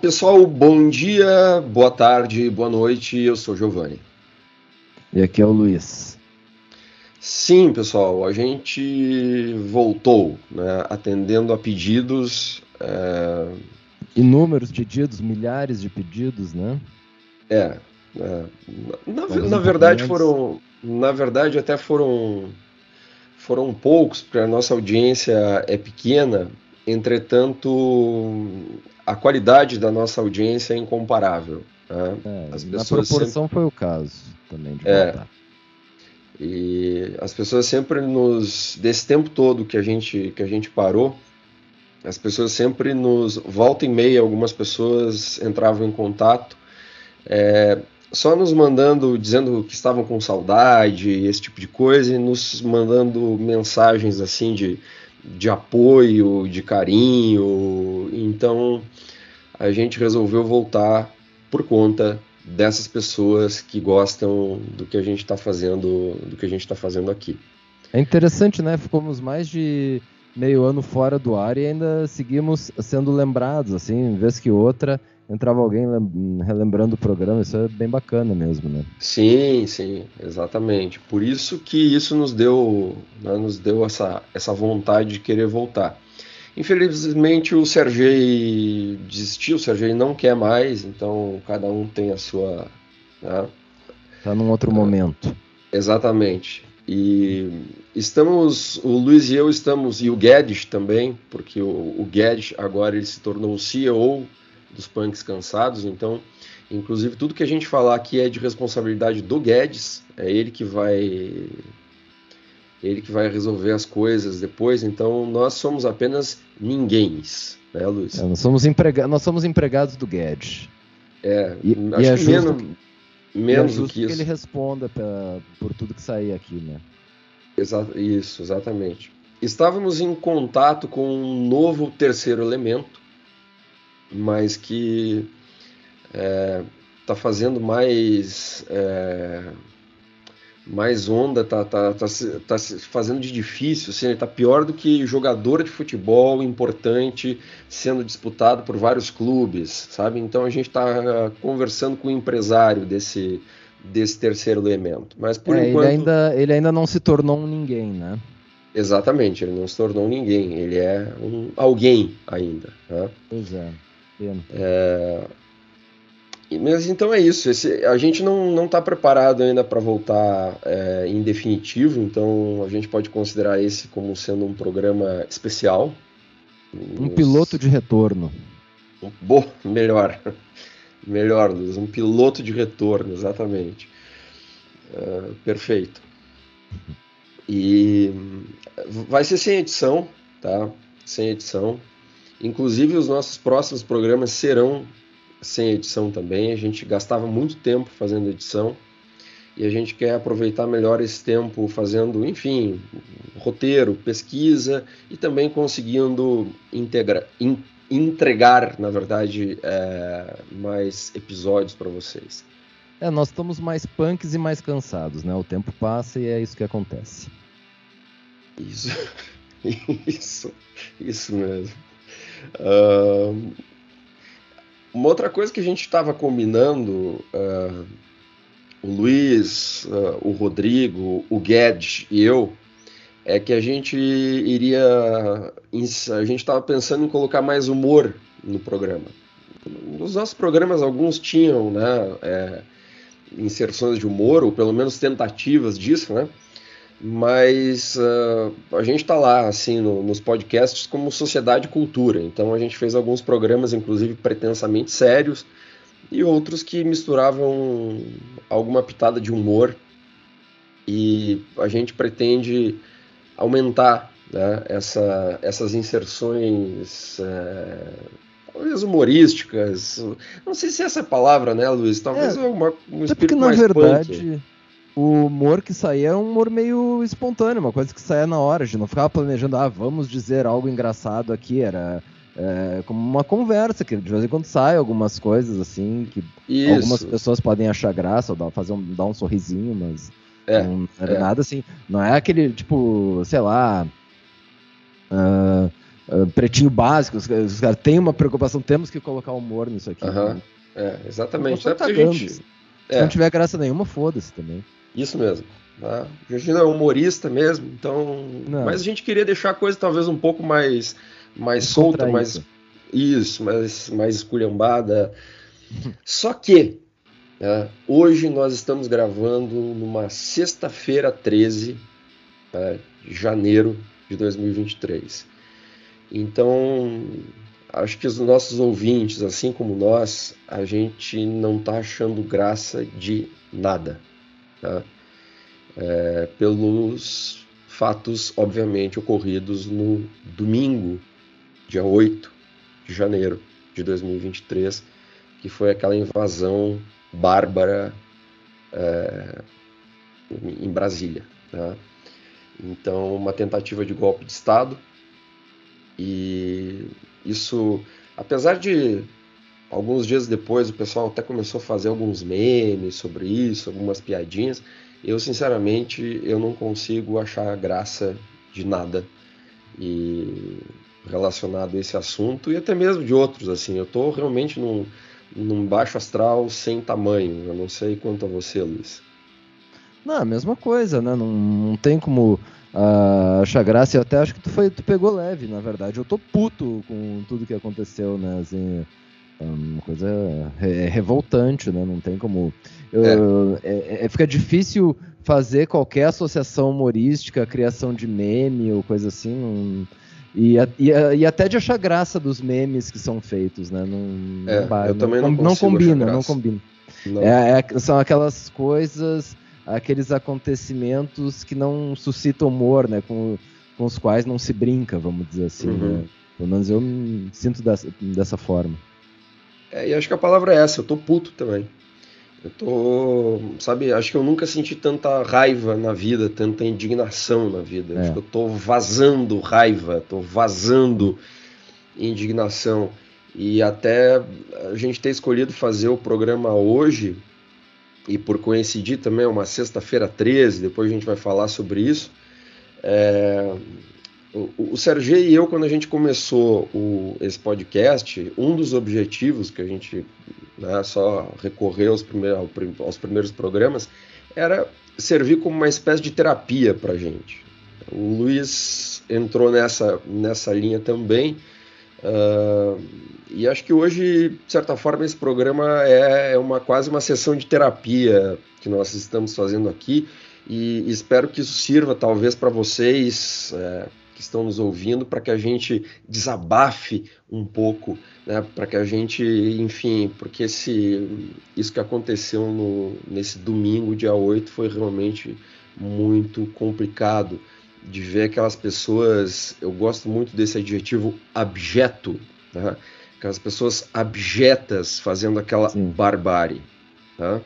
Pessoal, bom dia, boa tarde, boa noite. Eu sou Giovanni. E aqui é o Luiz. Sim, pessoal, a gente voltou, né, atendendo a pedidos. É... Inúmeros pedidos, milhares de pedidos, né? É. é na, na verdade foram, na verdade até foram, foram poucos, porque a nossa audiência é pequena. Entretanto, a qualidade da nossa audiência é incomparável. Né? É, as na proporção sempre... foi o caso também de é, E as pessoas sempre nos desse tempo todo que a gente que a gente parou, as pessoas sempre nos volta e meia algumas pessoas entravam em contato, é, só nos mandando dizendo que estavam com saudade, esse tipo de coisa, e nos mandando mensagens assim de de apoio, de carinho. Então a gente resolveu voltar por conta dessas pessoas que gostam do que a gente está fazendo, do que a gente está fazendo aqui. É interessante, né? Ficamos mais de meio ano fora do ar e ainda seguimos sendo lembrados, assim, vez que outra entrava alguém relembrando o programa, isso é bem bacana mesmo, né? Sim, sim, exatamente. Por isso que isso nos deu, né, nos deu essa, essa vontade de querer voltar. Infelizmente o Sergei desistiu, o Sergei não quer mais, então cada um tem a sua. Né? Tá num outro é, momento. Exatamente. E estamos, o Luiz e eu estamos, e o Guedes também, porque o, o Guedes agora ele se tornou o CEO dos punks cansados, então, inclusive, tudo que a gente falar aqui é de responsabilidade do Guedes, é ele que vai ele que vai resolver as coisas depois, então nós somos apenas ninguém, né, Luiz? É, nós, somos emprega nós somos empregados do Guedes. É, e, acho e é que menos, menos do que isso. que ele responda pra, por tudo que sair aqui, né? Exa isso, exatamente. Estávamos em contato com um novo terceiro elemento, mas que está é, tá fazendo mais é, mais onda, tá, tá, tá, tá fazendo de difícil, assim, tá pior do que jogador de futebol importante sendo disputado por vários clubes, sabe? Então a gente está conversando com o empresário desse, desse terceiro elemento. Mas por é, enquanto. Ele ainda, ele ainda não se tornou um ninguém, né? Exatamente, ele não se tornou ninguém, ele é um alguém ainda. Né? Pois é. É, mas então é isso. Esse, a gente não está preparado ainda para voltar é, em definitivo, então a gente pode considerar esse como sendo um programa especial. Um Nos... piloto de retorno. Boa, melhor. Melhor, Luiz. Um piloto de retorno, exatamente. Uh, perfeito. E vai ser sem edição, tá? Sem edição. Inclusive, os nossos próximos programas serão sem edição também. A gente gastava muito tempo fazendo edição e a gente quer aproveitar melhor esse tempo fazendo, enfim, roteiro, pesquisa e também conseguindo integra, in, entregar, na verdade, é, mais episódios para vocês. É, nós estamos mais punks e mais cansados, né? O tempo passa e é isso que acontece. Isso, isso, isso mesmo. Uh, uma outra coisa que a gente estava combinando, uh, o Luiz, uh, o Rodrigo, o Guedes e eu, é que a gente iria. A gente estava pensando em colocar mais humor no programa. Nos nossos programas, alguns tinham né, é, inserções de humor, ou pelo menos tentativas disso, né? Mas uh, a gente está lá assim no, nos podcasts como sociedade e cultura. Então a gente fez alguns programas, inclusive pretensamente sérios, e outros que misturavam alguma pitada de humor. E a gente pretende aumentar né, essa, essas inserções. É, talvez humorísticas, não sei se essa é a palavra, né, Luiz? Talvez é, uma, um espírito porque, mais na verdade, punk o humor que saía é um humor meio espontâneo, uma coisa que saía na hora, a gente não ficava planejando, ah, vamos dizer algo engraçado aqui, era é, como uma conversa, que de vez em quando sai algumas coisas assim, que Isso. algumas pessoas podem achar graça, ou dar, fazer um, dar um sorrisinho, mas é, não era é. nada assim, não é aquele, tipo, sei lá, uh, uh, pretinho básico, os, os caras têm uma preocupação, temos que colocar humor nisso aqui. Né? É, exatamente. Não, é tá gente... Se é. não tiver graça nenhuma, foda-se também. Isso mesmo. Tá? O Jorginho é humorista mesmo, então. Não. Mas a gente queria deixar a coisa talvez um pouco mais, mais solta, mais. Isso, mais, mais esculhambada. Só que né, hoje nós estamos gravando numa sexta-feira 13 né, de janeiro de 2023. Então, acho que os nossos ouvintes, assim como nós, a gente não está achando graça de nada. Tá? É, pelos fatos, obviamente, ocorridos no domingo, dia 8 de janeiro de 2023, que foi aquela invasão bárbara é, em Brasília. Tá? Então, uma tentativa de golpe de Estado. E isso, apesar de alguns dias depois o pessoal até começou a fazer alguns memes sobre isso, algumas piadinhas, eu sinceramente eu não consigo achar graça de nada e relacionado a esse assunto e até mesmo de outros assim. Eu estou realmente num, num baixo astral sem tamanho. Eu não sei quanto a você, Luiz. Não, a mesma coisa, né? Não, não tem como uh, achar graça. Eu até acho que tu, foi, tu pegou leve, na verdade. Eu tô puto com tudo que aconteceu, né? Assim, é uma coisa re revoltante, né? Não tem como. Eu, é. É, é, fica difícil fazer qualquer associação humorística, criação de meme ou coisa assim. Não, e, e, e, até de achar graça dos memes que são feitos, né? Não, é, não, eu também não, não combina, não combina. Não. É, é, são aquelas coisas aqueles acontecimentos que não suscitam humor, né? Com, com os quais não se brinca, vamos dizer assim. Uhum. Né? Pelo menos eu me sinto dessa, dessa forma. É, e acho que a palavra é essa, eu tô puto também. Eu tô, sabe, acho que eu nunca senti tanta raiva na vida, tanta indignação na vida. É. Acho que eu tô vazando raiva, tô vazando indignação. E até a gente ter escolhido fazer o programa hoje, e por coincidir também é uma sexta-feira 13, depois a gente vai falar sobre isso. É, o, o e eu, quando a gente começou o, esse podcast, um dos objetivos que a gente né, só recorreu aos, primeiros, aos primeiros programas era servir como uma espécie de terapia para a gente. O Luiz entrou nessa, nessa linha também. Uh, e acho que hoje, de certa forma, esse programa é, é uma quase uma sessão de terapia que nós estamos fazendo aqui e espero que isso sirva talvez para vocês é, que estão nos ouvindo para que a gente desabafe um pouco, né, para que a gente, enfim, porque esse, isso que aconteceu no, nesse domingo, dia 8, foi realmente muito complicado de ver aquelas pessoas, eu gosto muito desse adjetivo abjeto, né? aquelas pessoas abjetas fazendo aquela Sim. barbárie. Tá?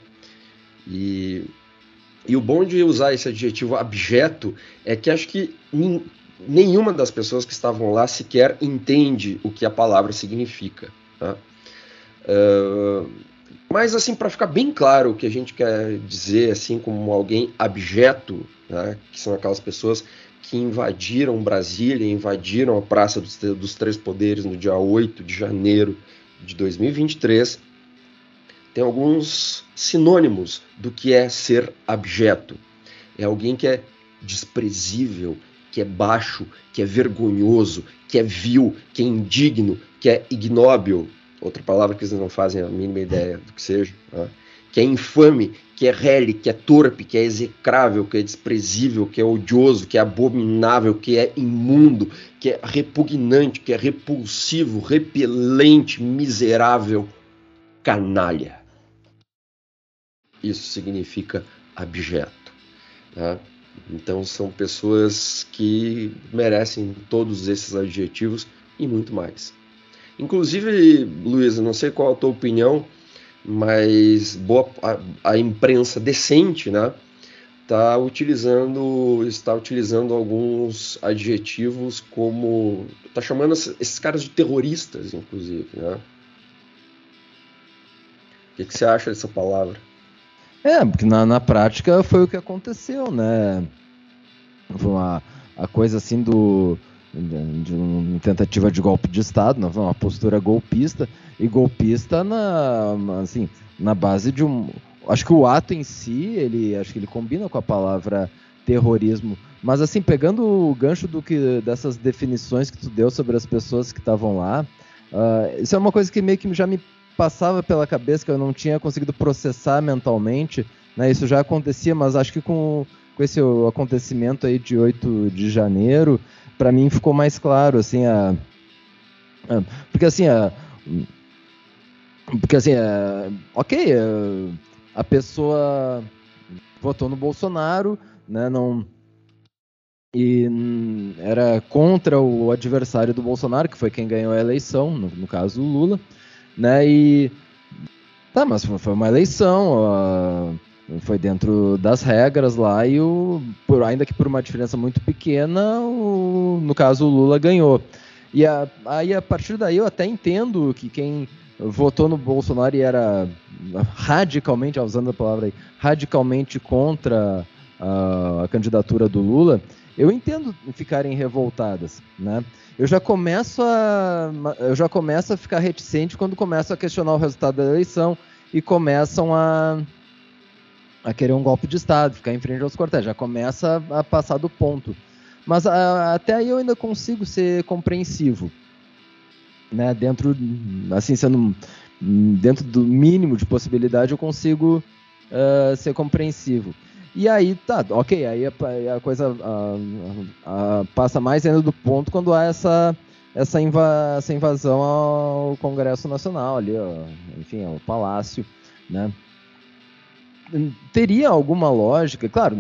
E, e o bom de usar esse adjetivo abjeto é que acho que nenhuma das pessoas que estavam lá sequer entende o que a palavra significa. Tá? Uh, mas assim, para ficar bem claro o que a gente quer dizer, assim como alguém abjeto, né, que são aquelas pessoas que invadiram Brasília, invadiram a Praça dos, dos Três Poderes no dia 8 de janeiro de 2023, tem alguns sinônimos do que é ser abjeto. É alguém que é desprezível, que é baixo, que é vergonhoso, que é vil, que é indigno, que é ignóbil. Outra palavra que eles não fazem a mínima ideia do que seja. Né? que é infame, que é rele, que é torpe, que é execrável, que é desprezível, que é odioso, que é abominável, que é imundo, que é repugnante, que é repulsivo, repelente, miserável, canalha. Isso significa abjeto. Né? Então são pessoas que merecem todos esses adjetivos e muito mais. Inclusive, Luiz, não sei qual a tua opinião mas boa, a, a imprensa decente, né, está utilizando está utilizando alguns adjetivos como está chamando esses caras de terroristas, inclusive, né? O que, que você acha dessa palavra? É, porque na, na prática foi o que aconteceu, né? Foi uma, a coisa assim do de, de uma tentativa de golpe de Estado, né, uma postura golpista, e golpista na, assim, na base de um. Acho que o ato em si, ele acho que ele combina com a palavra terrorismo. Mas assim, pegando o gancho do que dessas definições que tu deu sobre as pessoas que estavam lá, uh, isso é uma coisa que meio que já me passava pela cabeça que eu não tinha conseguido processar mentalmente. Né? Isso já acontecia, mas acho que com, com esse acontecimento aí de 8 de janeiro, para mim ficou mais claro, assim, a, a porque assim, a, porque assim, a, ok, a, a pessoa votou no Bolsonaro, né, não e era contra o adversário do Bolsonaro, que foi quem ganhou a eleição, no, no caso o Lula, né, e tá, mas foi uma eleição, foi dentro das regras lá e o, por, ainda que por uma diferença muito pequena, o, no caso o Lula ganhou. E a, aí a partir daí eu até entendo que quem votou no Bolsonaro e era radicalmente, usando a palavra aí, radicalmente contra a candidatura do Lula, eu entendo ficarem revoltadas, né? Eu já começo a eu já começo a ficar reticente quando começo a questionar o resultado da eleição e começam a a querer um golpe de estado, ficar em frente aos quartéis, já começa a, a passar do ponto. Mas a, até aí eu ainda consigo ser compreensivo, né? Dentro assim sendo dentro do mínimo de possibilidade eu consigo uh, ser compreensivo. E aí, tá, ok, aí a, a coisa a, a, passa mais ainda do ponto quando há essa, essa, essa invasão ao Congresso Nacional, ali, ó, enfim, ao Palácio, né? Teria alguma lógica, claro,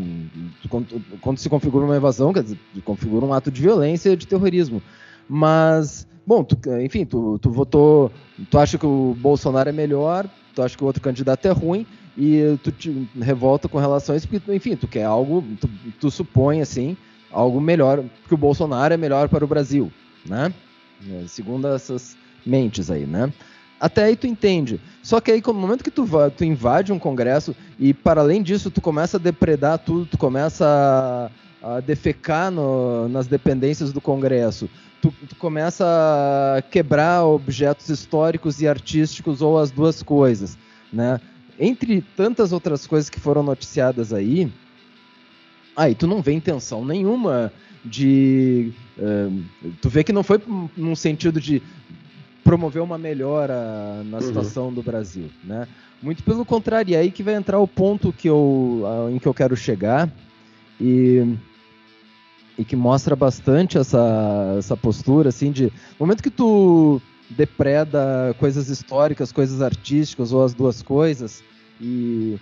quando, quando se configura uma invasão, quer dizer, configura um ato de violência e de terrorismo, mas, bom, tu, enfim, tu, tu votou, tu acha que o Bolsonaro é melhor, tu acha que o outro candidato é ruim, e tu te revolta com relação a isso, porque, enfim, tu quer algo, tu, tu supõe, assim, algo melhor, que o Bolsonaro é melhor para o Brasil, né? É, segundo essas mentes aí, né? Até aí tu entende. Só que aí, no momento que tu, tu invade um congresso e, para além disso, tu começa a depredar tudo, tu começa a, a defecar no, nas dependências do congresso, tu, tu começa a quebrar objetos históricos e artísticos ou as duas coisas, né? Entre tantas outras coisas que foram noticiadas aí, aí tu não vê intenção nenhuma de. Uh, tu vê que não foi num sentido de promover uma melhora na uhum. situação uhum. do Brasil, né? Muito pelo contrário, e aí que vai entrar o ponto que eu, em que eu quero chegar e, e que mostra bastante essa, essa postura, assim, de no momento que tu depreda coisas históricas, coisas artísticas ou as duas coisas e,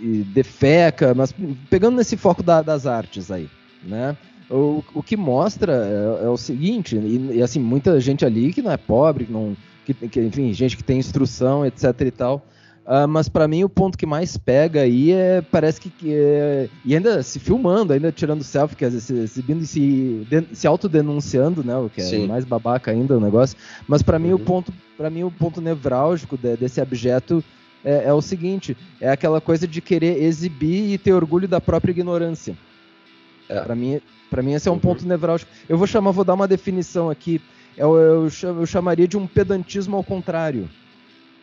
e defeca, mas pegando nesse foco da, das artes aí, né? O, o que mostra é, é o seguinte, e, e, assim, muita gente ali que não é pobre, que não, que, que, enfim, gente que tem instrução, etc e tal, Uh, mas para mim o ponto que mais pega aí é parece que, que é, e ainda se filmando, ainda tirando selfie, quer dizer, se exibindo e se, de, se autodenunciando, né, o que é Sim. mais babaca ainda o negócio. Mas para uhum. mim o uhum. ponto, para mim o ponto nevrálgico de, desse objeto é, é, o seguinte, é aquela coisa de querer exibir e ter orgulho da própria ignorância. É. Para mim, para mim esse é um uhum. ponto nevrálgico. Eu vou chamar, vou dar uma definição aqui. Eu, eu, eu chamaria de um pedantismo ao contrário.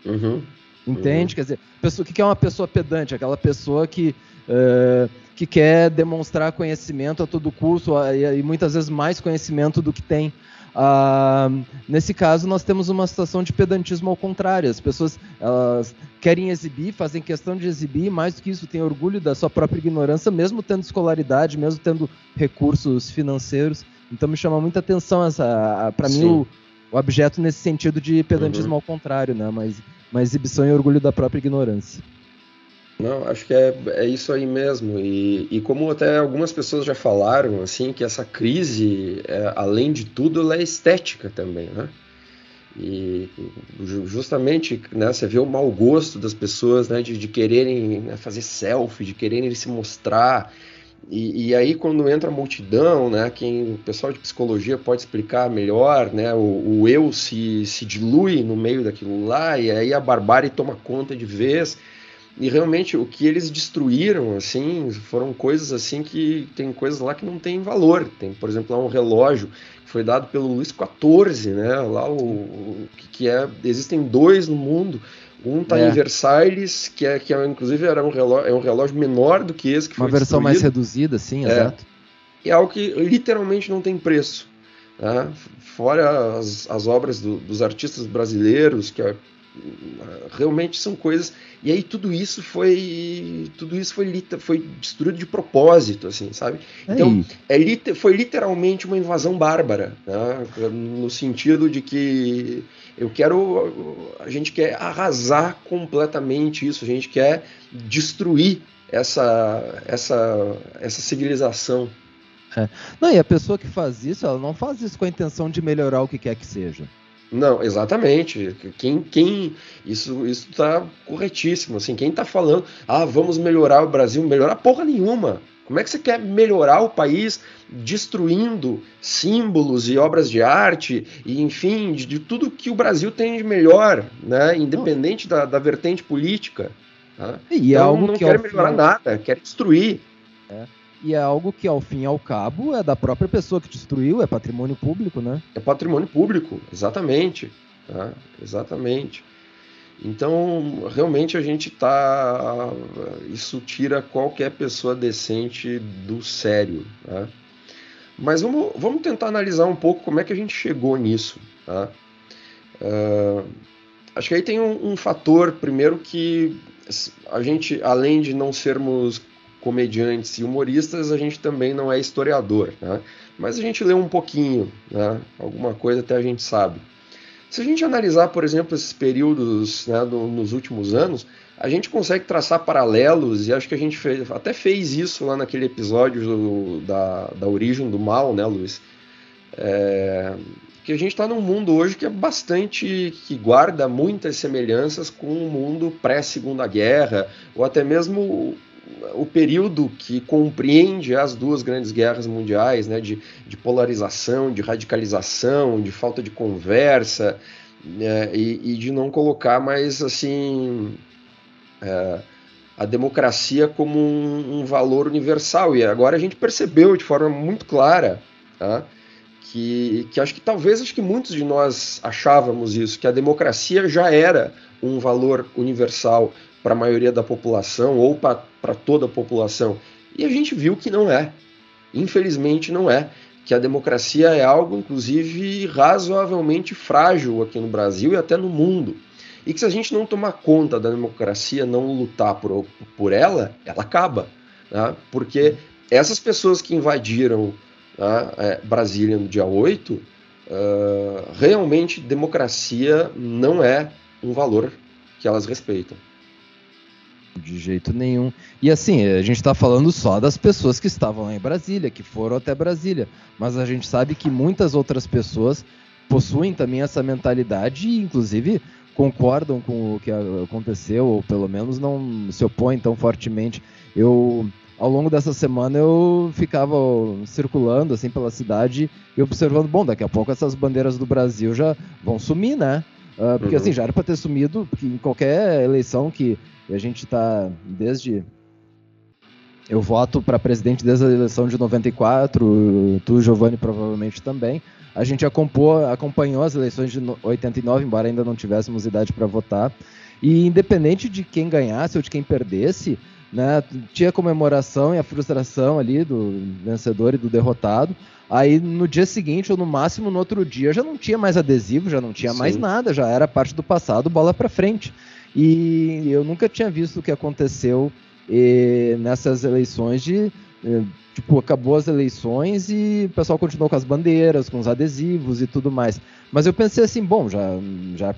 Uhum. Entende? Uhum. Quer dizer, pessoa, o que é uma pessoa pedante? Aquela pessoa que, uh, que quer demonstrar conhecimento a todo custo e, e muitas vezes mais conhecimento do que tem. Uh, nesse caso, nós temos uma situação de pedantismo ao contrário. As pessoas elas querem exibir, fazem questão de exibir, mais do que isso, têm orgulho da sua própria ignorância, mesmo tendo escolaridade, mesmo tendo recursos financeiros. Então me chama muita atenção essa, para mim o, o, objeto nesse sentido de pedantismo uhum. ao contrário, né? Mas uma exibição e orgulho da própria ignorância. Não, acho que é, é isso aí mesmo. E, e como até algumas pessoas já falaram, assim, que essa crise, é, além de tudo, ela é estética também, né? E justamente, né, você vê o mau gosto das pessoas, né, de, de quererem né, fazer selfie, de quererem se mostrar, e, e, aí quando entra a multidão, né, quem o pessoal de psicologia pode explicar melhor, né, o, o, eu se, se dilui no meio daquilo lá e aí a barbárie toma conta de vez. E realmente o que eles destruíram, assim, foram coisas assim que tem coisas lá que não tem valor. Tem, por exemplo, lá um relógio que foi dado pelo Luís XIV, né? Lá o, o que é existem dois no mundo. Um está é. em Versailles, que é que é, inclusive era um relógio, é um relógio menor do que esse que Uma versão mais reduzida, sim, é. exato. E é algo que literalmente não tem preço. Né? Fora as, as obras do, dos artistas brasileiros, que é, realmente são coisas e aí tudo isso foi tudo isso foi, foi destruído de propósito assim sabe então é, foi literalmente uma invasão bárbara né? no sentido de que eu quero a gente quer arrasar completamente isso a gente quer destruir essa essa essa civilização é. Não, e a pessoa que faz isso, ela não faz isso com a intenção de melhorar o que quer que seja. Não, exatamente. Quem, quem isso isso está corretíssimo. Assim, quem está falando, ah, vamos melhorar o Brasil, melhorar porra nenhuma. Como é que você quer melhorar o país destruindo símbolos e obras de arte e, enfim, de, de tudo que o Brasil tem de melhor, né? Independente da, da vertente política. Tá? E é então, algo não que quer melhorar final... nada, quer destruir. É. E é algo que, ao fim e ao cabo, é da própria pessoa que destruiu, é patrimônio público, né? É patrimônio público, exatamente. Tá? Exatamente. Então, realmente a gente tá. Isso tira qualquer pessoa decente do sério. Tá? Mas vamos, vamos tentar analisar um pouco como é que a gente chegou nisso. Tá? Uh, acho que aí tem um, um fator, primeiro, que a gente, além de não sermos comediantes e humoristas, a gente também não é historiador, né? mas a gente lê um pouquinho, né? alguma coisa até a gente sabe. Se a gente analisar, por exemplo, esses períodos né, do, nos últimos anos, a gente consegue traçar paralelos, e acho que a gente fez, até fez isso lá naquele episódio do, da, da origem do mal, né, Luiz? É, que a gente está num mundo hoje que é bastante. que guarda muitas semelhanças com o mundo pré-segunda guerra, ou até mesmo o período que compreende as duas grandes guerras mundiais, né, de, de polarização, de radicalização, de falta de conversa né, e, e, de não colocar mais assim é, a democracia como um, um, valor universal. E agora a gente percebeu de forma muito clara tá, que, que acho que talvez acho que muitos de nós achávamos isso, que a democracia já era um valor universal para a maioria da população ou para toda a população. E a gente viu que não é. Infelizmente não é. Que a democracia é algo, inclusive, razoavelmente frágil aqui no Brasil e até no mundo. E que se a gente não tomar conta da democracia, não lutar por, por ela, ela acaba. Né? Porque essas pessoas que invadiram né, é, Brasília no dia 8, uh, realmente democracia não é um valor que elas respeitam. De jeito nenhum. E assim, a gente está falando só das pessoas que estavam lá em Brasília, que foram até Brasília. Mas a gente sabe que muitas outras pessoas possuem também essa mentalidade e, inclusive, concordam com o que aconteceu, ou pelo menos não se opõem tão fortemente. Eu, ao longo dessa semana, eu ficava circulando assim pela cidade e observando, bom, daqui a pouco essas bandeiras do Brasil já vão sumir, né? Uh, porque uhum. assim, já era para ter sumido, porque em qualquer eleição que a gente está desde. Eu voto para presidente desde a eleição de 94, tu, Giovanni, provavelmente também. A gente acompanhou, acompanhou as eleições de 89, embora ainda não tivéssemos idade para votar. E independente de quem ganhasse ou de quem perdesse, né, tinha a comemoração e a frustração ali do vencedor e do derrotado. Aí no dia seguinte, ou no máximo no outro dia, já não tinha mais adesivo, já não tinha Sim. mais nada, já era parte do passado, bola para frente. E eu nunca tinha visto o que aconteceu eh, nessas eleições de eh, tipo, acabou as eleições e o pessoal continuou com as bandeiras, com os adesivos e tudo mais. Mas eu pensei assim, bom, já, já é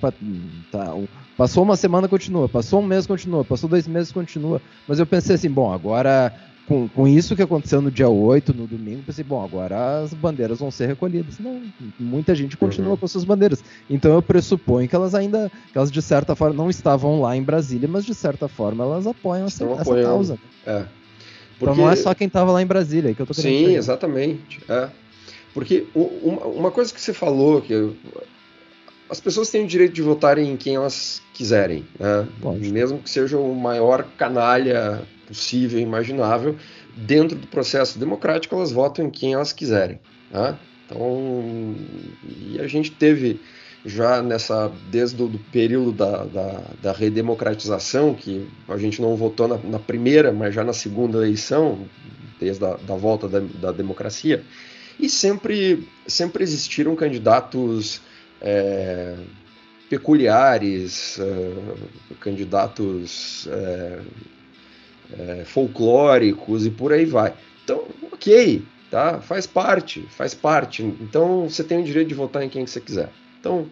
tá, passou uma semana, continua, passou um mês, continua, passou dois meses, continua. Mas eu pensei assim, bom, agora com, com isso que aconteceu no dia 8, no domingo, pensei, bom, agora as bandeiras vão ser recolhidas. Não, muita gente continua uhum. com suas bandeiras. Então eu pressuponho que elas ainda, que elas de certa forma não estavam lá em Brasília, mas de certa forma elas apoiam essa, essa causa. É. Porque... Então não é só quem estava lá em Brasília que eu tô querendo Sim, exatamente. É. Porque uma coisa que você falou, que as pessoas têm o direito de votar em quem elas quiserem, né? mesmo que seja o maior canalha possível, imaginável, dentro do processo democrático elas votam em quem elas quiserem. Né? Então, e a gente teve já nessa desde o período da, da, da, redemocratização, que a gente não votou na, na, primeira, mas já na segunda eleição, desde a da volta da, da democracia, e sempre, sempre existiram candidatos é, peculiares, é, candidatos é, é folclóricos e por aí vai. Então, ok, tá? Faz parte, faz parte. Então você tem o direito de votar em quem você quiser. Então,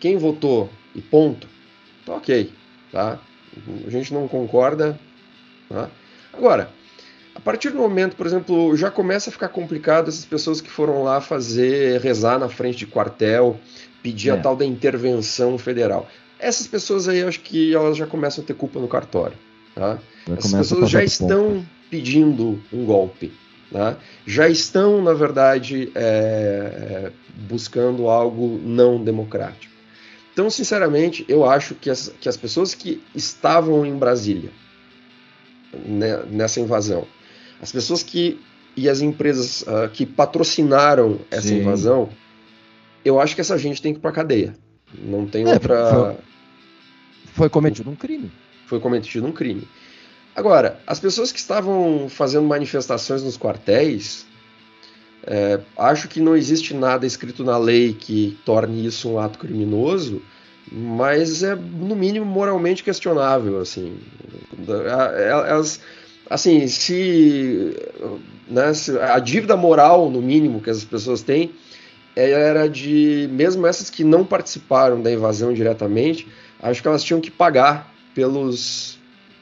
quem votou e ponto, tá ok, tá? A gente não concorda, tá? Agora, a partir do momento, por exemplo, já começa a ficar complicado essas pessoas que foram lá fazer, rezar na frente de quartel, pedir é. a tal da intervenção federal. Essas pessoas aí, acho que elas já começam a ter culpa no cartório. Tá? Essas pessoas já estão ponto. pedindo um golpe. Né? já estão, na verdade, é, buscando algo não democrático. Então, sinceramente, eu acho que as, que as pessoas que estavam em Brasília né, nessa invasão, as pessoas que e as empresas uh, que patrocinaram essa Sim. invasão, eu acho que essa gente tem que ir para cadeia. Não tem é, outra. Foi, foi cometido um crime. Foi cometido um crime. Agora, as pessoas que estavam fazendo manifestações nos quartéis, é, acho que não existe nada escrito na lei que torne isso um ato criminoso, mas é no mínimo moralmente questionável, assim. Elas, assim, se, né, se a dívida moral, no mínimo, que as pessoas têm, era de, mesmo essas que não participaram da invasão diretamente, acho que elas tinham que pagar pelos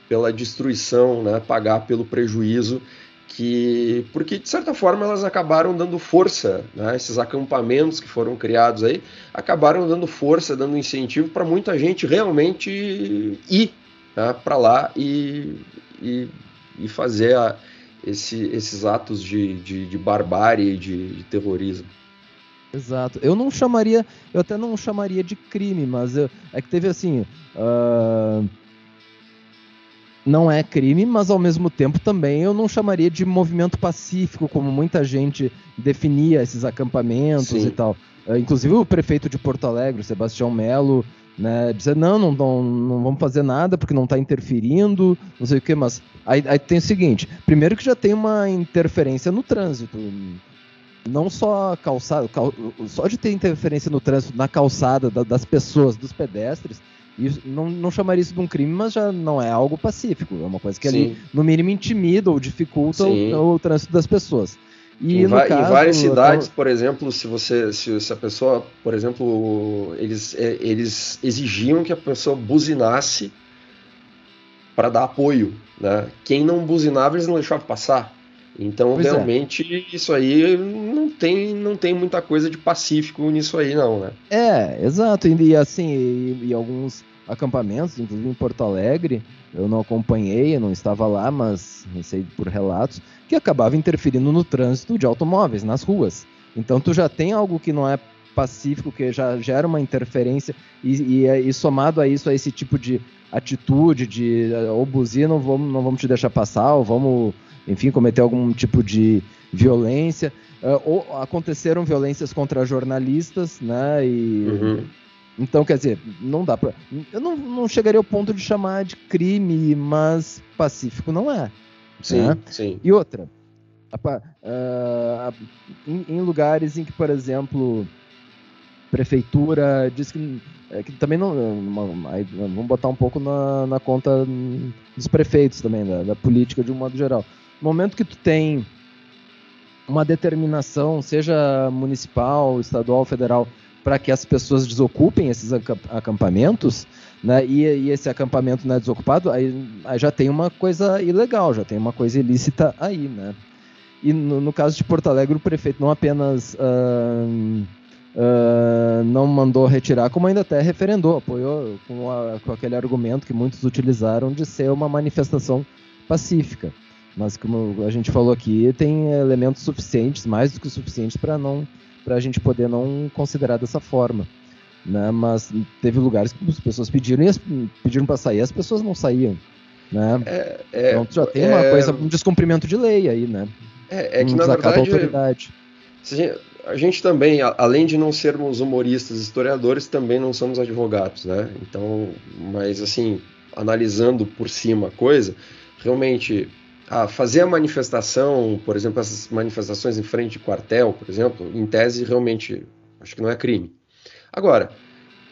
pela destruição, né, pagar pelo prejuízo que porque de certa forma elas acabaram dando força, né, esses acampamentos que foram criados aí acabaram dando força, dando incentivo para muita gente realmente ir né, para lá e, e, e fazer a, esse, esses atos de, de, de barbárie, de, de terrorismo. Exato. Eu não chamaria, eu até não chamaria de crime, mas eu, é que teve assim. Uh não é crime, mas ao mesmo tempo também eu não chamaria de movimento pacífico, como muita gente definia esses acampamentos Sim. e tal. Uh, inclusive o prefeito de Porto Alegre, Sebastião Melo, né, dizer não, não, não, não vamos fazer nada porque não está interferindo, não sei o que, mas aí, aí, tem o seguinte, primeiro que já tem uma interferência no trânsito, não só calçada, cal, só de ter interferência no trânsito, na calçada da, das pessoas, dos pedestres, isso, não, não chamaria isso de um crime, mas já não é algo pacífico. É uma coisa que Sim. ali, no mínimo, intimida ou dificulta o, o, trânsito das pessoas. E em, caso, em várias cidades, por exemplo, se você, se, se, a pessoa, por exemplo, eles, é, eles exigiam que a pessoa buzinasse para dar apoio, né? Quem não buzinava eles não deixavam passar. Então, pois é. realmente, é. isso aí não tem, não tem muita coisa de pacífico nisso aí, não, né? É, exato. E assim, e, e alguns acampamentos, inclusive em Porto Alegre, eu não acompanhei, eu não estava lá, mas sei por relatos, que acabava interferindo no trânsito de automóveis, nas ruas. Então tu já tem algo que não é pacífico, que já gera uma interferência, e, e, e somado a isso, a esse tipo de atitude de ou buzina, não vamos, não vamos te deixar passar, ou vamos enfim, cometer algum tipo de violência. Uh, ou aconteceram violências contra jornalistas, né? E, uhum. Então, quer dizer, não dá pra. Eu não, não chegaria ao ponto de chamar de crime, mas pacífico não é. Sim, né? sim. E outra, uh, em, em, lugares em que, por exemplo, prefeitura diz que, é, que também não. Aí, vamos botar um pouco na, na conta dos prefeitos também, da, da política de um modo geral momento que tu tem uma determinação, seja municipal, estadual, federal, para que as pessoas desocupem esses acampamentos, né, e, e, esse acampamento não é desocupado, aí, aí, já tem uma coisa ilegal, já tem uma coisa ilícita aí, né? E no, no caso de Porto Alegre, o prefeito não apenas uh, uh, não mandou retirar, como ainda até referendou, apoiou com, a, com aquele argumento que muitos utilizaram de ser uma manifestação pacífica. Mas como a gente falou aqui, tem elementos suficientes, mais do que suficientes para não para a gente poder não considerar dessa forma. Né? Mas teve lugares que as pessoas pediram e as, pediram para sair, as pessoas não saíam. Né? É, é, então já tem uma é, coisa, um descumprimento de lei aí, né? É, é que na verdade, autoridade. a gente também, além de não sermos humoristas, historiadores, também não somos advogados, né? Então, mas assim, analisando por cima a coisa, realmente a fazer a manifestação, por exemplo, essas manifestações em frente de quartel, por exemplo, em tese realmente acho que não é crime. Agora,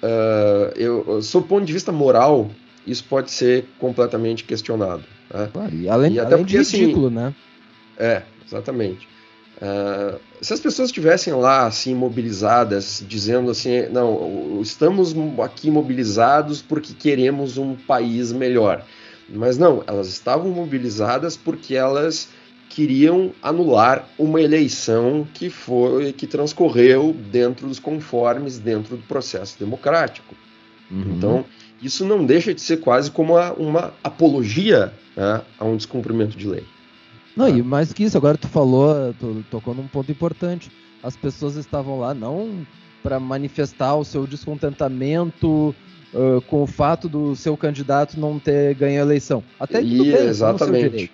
uh, eu, sob o ponto de vista moral, isso pode ser completamente questionado. Né? Claro, e além, e até além porque, de assim, ridículo, assim, né? É, exatamente. Uh, se as pessoas estivessem lá assim mobilizadas, dizendo assim, não, estamos aqui mobilizados porque queremos um país melhor. Mas não, elas estavam mobilizadas porque elas queriam anular uma eleição que foi que transcorreu dentro dos conformes, dentro do processo democrático. Uhum. Então, isso não deixa de ser quase como uma, uma apologia né, a um descumprimento de lei. Não, e mais que isso, agora tu falou, tu tocou num ponto importante. As pessoas estavam lá não para manifestar o seu descontentamento uh, com o fato do seu candidato não ter ganho a eleição. Até e, tudo bem, exatamente. Direito,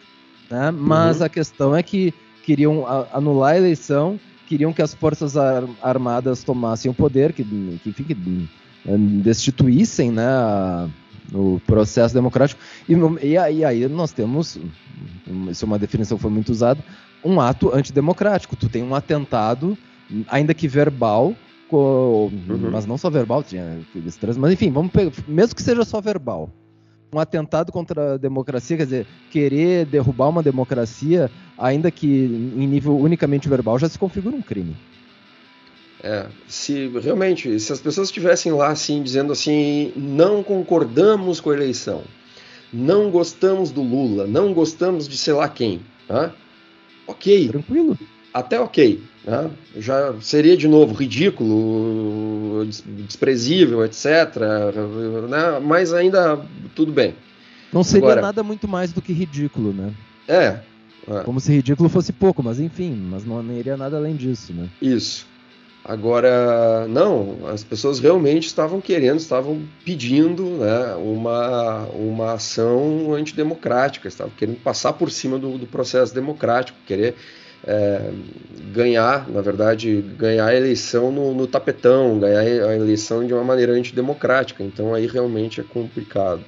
né? Mas uhum. a questão é que queriam anular a eleição, queriam que as forças ar armadas tomassem o poder, que, que, que destituíssem né, a, o processo democrático. E, e, e, aí nós temos, isso é uma definição que foi muito usada, um ato antidemocrático. Tu tem um atentado, ainda que verbal, uhum. mas não só verbal, tinha mas enfim, vamos pegar, mesmo que seja só verbal. Um atentado contra a democracia, quer dizer, querer derrubar uma democracia, ainda que em nível unicamente verbal, já se configura um crime. É, se realmente, se as pessoas estivessem lá assim, dizendo assim, não concordamos com a eleição, não gostamos do Lula, não gostamos de sei lá quem, tá? ok. Tranquilo. Até ok. Né? Já seria de novo ridículo, desprezível, etc. Né? Mas ainda tudo bem. Não seria Agora, nada muito mais do que ridículo, né? É, é. Como se ridículo fosse pouco, mas enfim, mas não, iria nada além disso, né? Isso. Agora, não, as pessoas realmente estavam querendo, estavam pedindo né, uma, uma ação antidemocrática, estavam querendo passar por cima do, do processo democrático, querer é, ganhar, na verdade, ganhar a eleição no, no, tapetão, ganhar a eleição de uma maneira antidemocrática. Então aí realmente é complicado.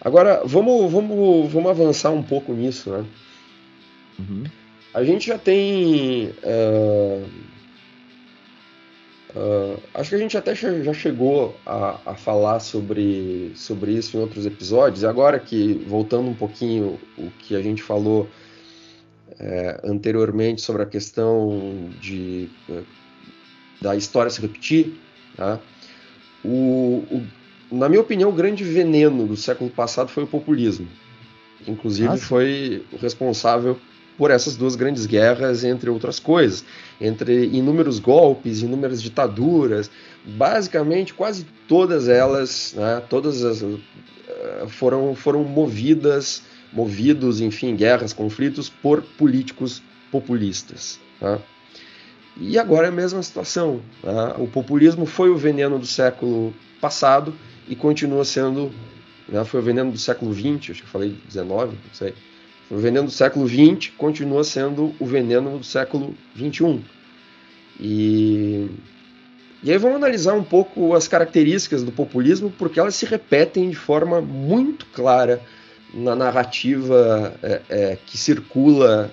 Agora, vamos, vamos, vamos avançar um pouco nisso, né? Uhum. A gente já tem. Uh, Uh, acho que a gente até já chegou a, a, falar sobre, sobre isso em outros episódios. Agora que, voltando um pouquinho o que a gente falou é, anteriormente sobre a questão de, é, da história se repetir, tá? o, o, na minha opinião, o grande veneno do século passado foi o populismo. Inclusive, Nossa. foi o responsável por essas duas grandes guerras, entre outras coisas, entre inúmeros golpes, inúmeras ditaduras, basicamente quase todas elas, né, todas as, eh, foram, foram movidas, movidos, enfim, guerras, conflitos por políticos populistas. Tá? E agora é a mesma situação. Tá? O populismo foi o veneno do século passado e continua sendo, né, foi o veneno do século XX, acho que eu falei 19, não sei o veneno do século XX continua sendo o veneno do século XXI. E, e aí vamos analisar um pouco as características do populismo, porque elas se repetem de forma muito clara na narrativa é, é, que circula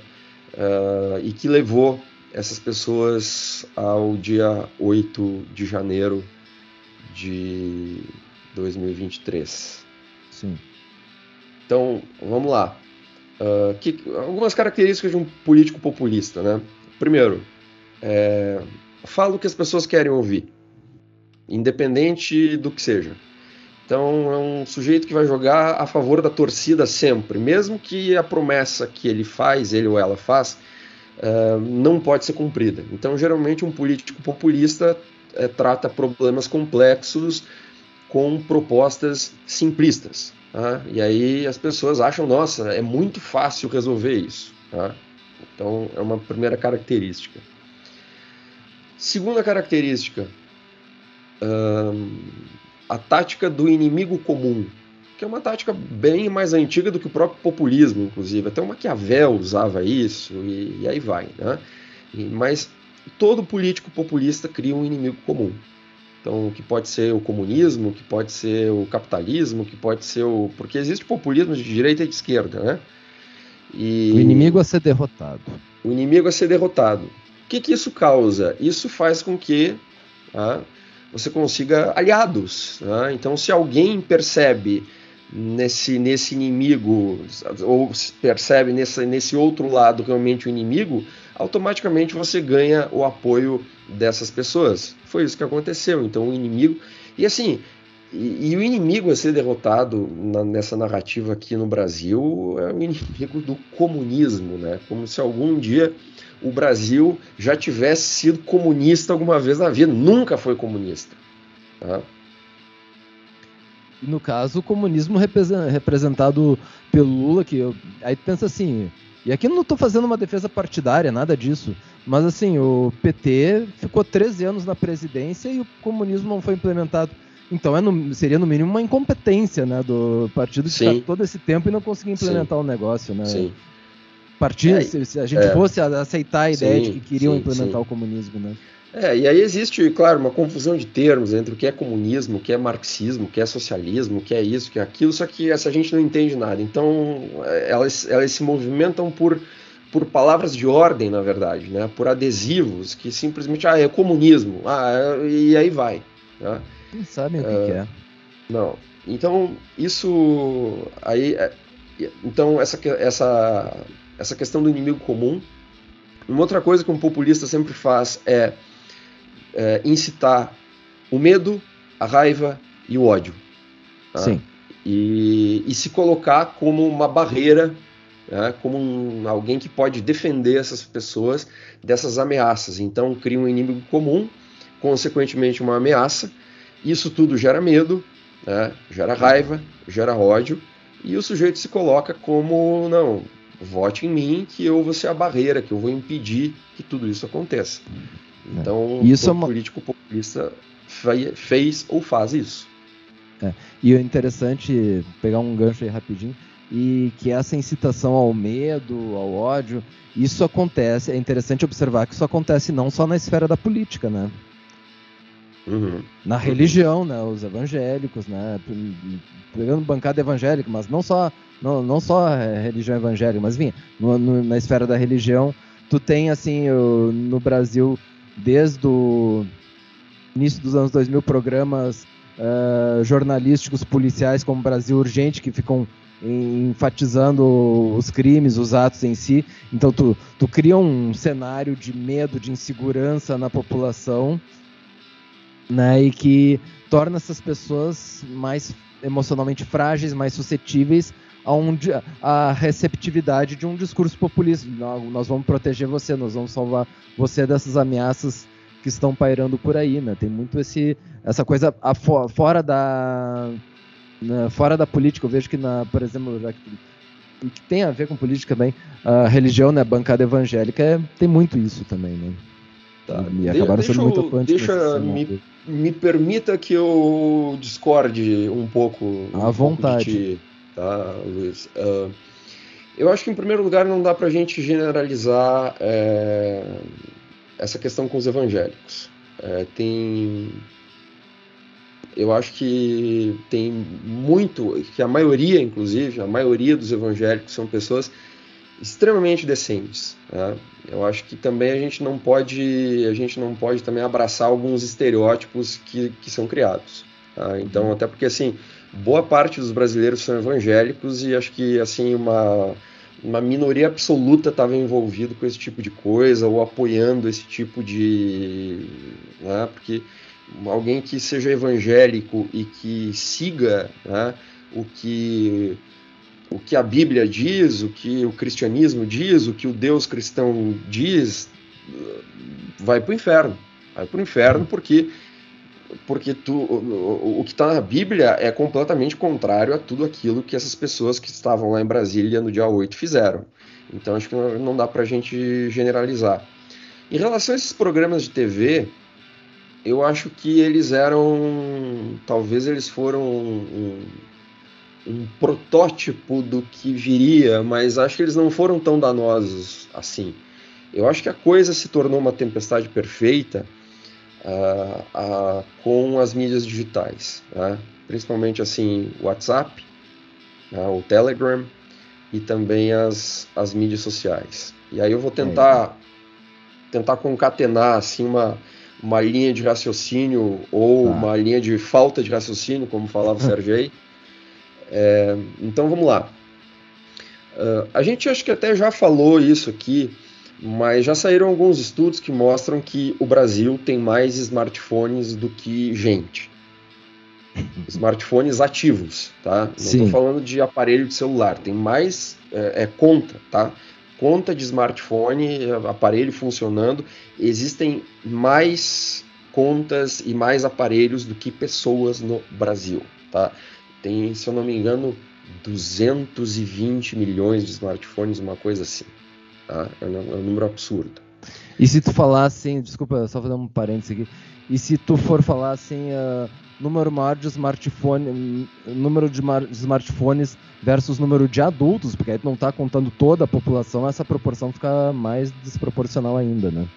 uh, e que levou essas pessoas ao dia 8 de janeiro de 2023. Sim. Então, vamos lá. Uh, que, algumas características de um político populista, né? Primeiro, é, fala o que as pessoas querem ouvir, independente do que seja. Então é um sujeito que vai jogar a favor da torcida sempre, mesmo que a promessa que ele faz, ele ou ela faz, uh, não pode ser cumprida. Então geralmente um político populista uh, trata problemas complexos com propostas simplistas. Tá? E aí as pessoas acham, nossa, é muito fácil resolver isso. Tá? Então é uma primeira característica. Segunda característica, hum, a tática do inimigo comum, que é uma tática bem mais antiga do que o próprio populismo, inclusive. Até o Maquiavel usava isso e, e aí vai. Né? E, mas todo político populista cria um inimigo comum. Então, que pode ser o comunismo, que pode ser o capitalismo, que pode ser o. Porque existe populismo de direita e de esquerda, né? E... O inimigo a ser derrotado. O inimigo a ser derrotado. O que, que isso causa? Isso faz com que tá, você consiga aliados. Tá? Então, se alguém percebe nesse, nesse inimigo, ou percebe nesse, nesse outro lado realmente o inimigo, automaticamente você ganha o apoio dessas pessoas. Foi isso que aconteceu. Então o inimigo. E assim, e, e o inimigo a ser derrotado na, nessa narrativa aqui no Brasil é o inimigo do comunismo, né? Como se algum dia o Brasil já tivesse sido comunista alguma vez na vida. Nunca foi comunista. Tá? no caso, o comunismo representado pelo Lula, que eu, aí pensa assim, e aqui não estou fazendo uma defesa partidária, nada disso, mas assim, o PT ficou 13 anos na presidência e o comunismo não foi implementado. Então é no, seria no mínimo uma incompetência né, do partido que está todo esse tempo e não conseguir implementar o um negócio. Né? Sim. Partido, é, se a gente é, fosse aceitar a ideia sim, de que queriam sim, implementar sim. o comunismo. Né? É, e aí existe, claro, uma confusão de termos entre o que é comunismo, o que é marxismo, o que é socialismo, o que é isso, o que é aquilo, só que essa gente não entende nada. Então, é, elas, elas se movimentam por, por palavras de ordem, na verdade, né? por adesivos que simplesmente, ah, é comunismo, ah, e aí vai. Né? Não sabem o que, uh, que é. Não. Então, isso aí. É, então, essa, essa, essa questão do inimigo comum. Uma outra coisa que um populista sempre faz é é, incitar o medo, a raiva e o ódio. Tá? Sim. E, e, se colocar como uma barreira, né? como um, alguém que pode defender essas pessoas dessas ameaças. Então cria um inimigo comum, consequentemente uma ameaça. Isso tudo gera medo, né? gera raiva, gera ódio, e o sujeito se coloca como não, vote em mim que eu vou ser a barreira, que eu vou impedir que tudo isso aconteça. É. Então, isso o é uma... político populista fez ou faz isso. É. E é interessante pegar um gancho aí rapidinho e que essa incitação ao medo, ao ódio, isso acontece. É interessante observar que isso acontece não só na esfera da política, né? Uhum. Na religião, né? Os evangélicos, né? Pegando bancada evangélica, mas não só não, não só religião evangélica, mas vinha na esfera da religião, tu tem assim o, no Brasil desde o início dos anos 2000, programas uh, jornalísticos policiais como Brasil Urgente, que ficam enfatizando os crimes, os atos em si. Então tu, tu cria um cenário de medo, de insegurança na população, né, e que torna essas pessoas mais emocionalmente frágeis, mais suscetíveis a, um, a receptividade de um discurso populista. Nós vamos proteger você, nós vamos salvar você dessas ameaças que estão pairando por aí, né? Tem muito esse, essa coisa a, fora da na, fora da política. Eu vejo que, na, por exemplo, já que, que tem a ver com política também, a religião, né, a bancada evangélica, é, tem muito isso também, né? Tá. E, acabaram deixa, sendo muito atuantes. Deixa, me, me permita que eu discorde um pouco. À um vontade. Pouco tá, Luiz? Uh, eu acho que, em primeiro lugar, não dá para a gente generalizar é, essa questão com os evangélicos. É, tem. Eu acho que tem muito, que a maioria, inclusive, a maioria dos evangélicos são pessoas extremamente decentes. Né? Eu acho que também a gente não pode, a gente não pode também abraçar alguns estereótipos que, que são criados. Tá? Então, até porque assim, boa parte dos brasileiros são evangélicos e acho que assim uma uma minoria absoluta estava envolvido com esse tipo de coisa ou apoiando esse tipo de, né, porque alguém que seja evangélico e que siga né, o que o que a Bíblia diz, o que o cristianismo diz, o que o Deus cristão diz, vai para o inferno. Vai para o inferno porque porque tu, o, que está na Bíblia é completamente contrário a tudo aquilo que essas pessoas que estavam lá em Brasília no dia 8 fizeram. Então acho que não, não dá para a gente generalizar. Em relação a esses programas de TV, eu acho que eles eram. Talvez eles foram um, um protótipo do que viria, mas acho que eles não foram tão danosos assim. Eu acho que a coisa se tornou uma tempestade perfeita uh, uh, com as mídias digitais, né? principalmente assim o WhatsApp, né? o Telegram e também as, as mídias sociais. E aí eu vou tentar é. tentar concatenar assim uma uma linha de raciocínio ou tá. uma linha de falta de raciocínio, como falava o Sergei. É, então vamos lá. Uh, a gente acho que até já falou isso aqui, mas já saíram alguns estudos que mostram que o Brasil tem mais smartphones do que gente. Smartphones ativos, tá? Não estou falando de aparelho de celular, tem mais é, é conta, tá? Conta de smartphone, aparelho funcionando, existem mais contas e mais aparelhos do que pessoas no Brasil, tá? Tem, se eu não me engano, 220 milhões de smartphones, uma coisa assim. Tá? É, um, é um número absurdo. E se tu falar assim, desculpa, só fazer um parênteses aqui. E se tu for falar assim, uh, número maior de smartphone, número de, de, smartphones versus número de adultos, porque aí tu não está contando toda a população, essa proporção fica mais desproporcional ainda, né?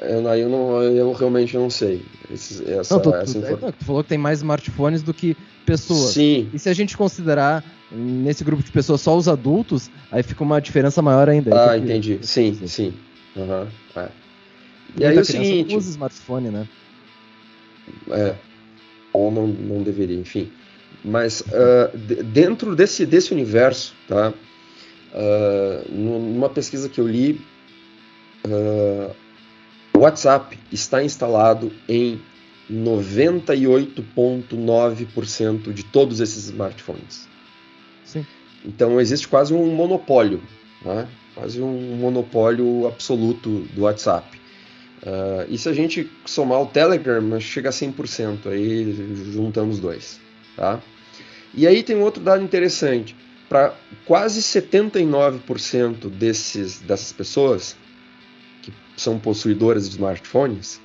Eu, eu, não, eu realmente não sei. Esse, essa, não, tu, essa tu, tu, falou que tem mais smartphones do que pessoas. Sim. E se a gente considerar nesse grupo de pessoas só os adultos, aí fica uma diferença maior ainda. Ah, entendi. Sim, sim. Uhum, é. E, e aí o seguinte. usa smartphone, né? É. Ou não, não deveria, enfim. Mas uh, dentro desse, desse universo, tá? Uh, numa pesquisa que eu li, uh, o WhatsApp está instalado em 98,9% de todos esses smartphones. Sim. Então existe quase um monopólio, né? quase um monopólio absoluto do WhatsApp. Uh, e se a gente somar o Telegram, chega a 100%, aí juntamos dois. Tá? E aí tem um outro dado interessante. Para quase 79% desses, dessas pessoas, são possuidoras de smartphones,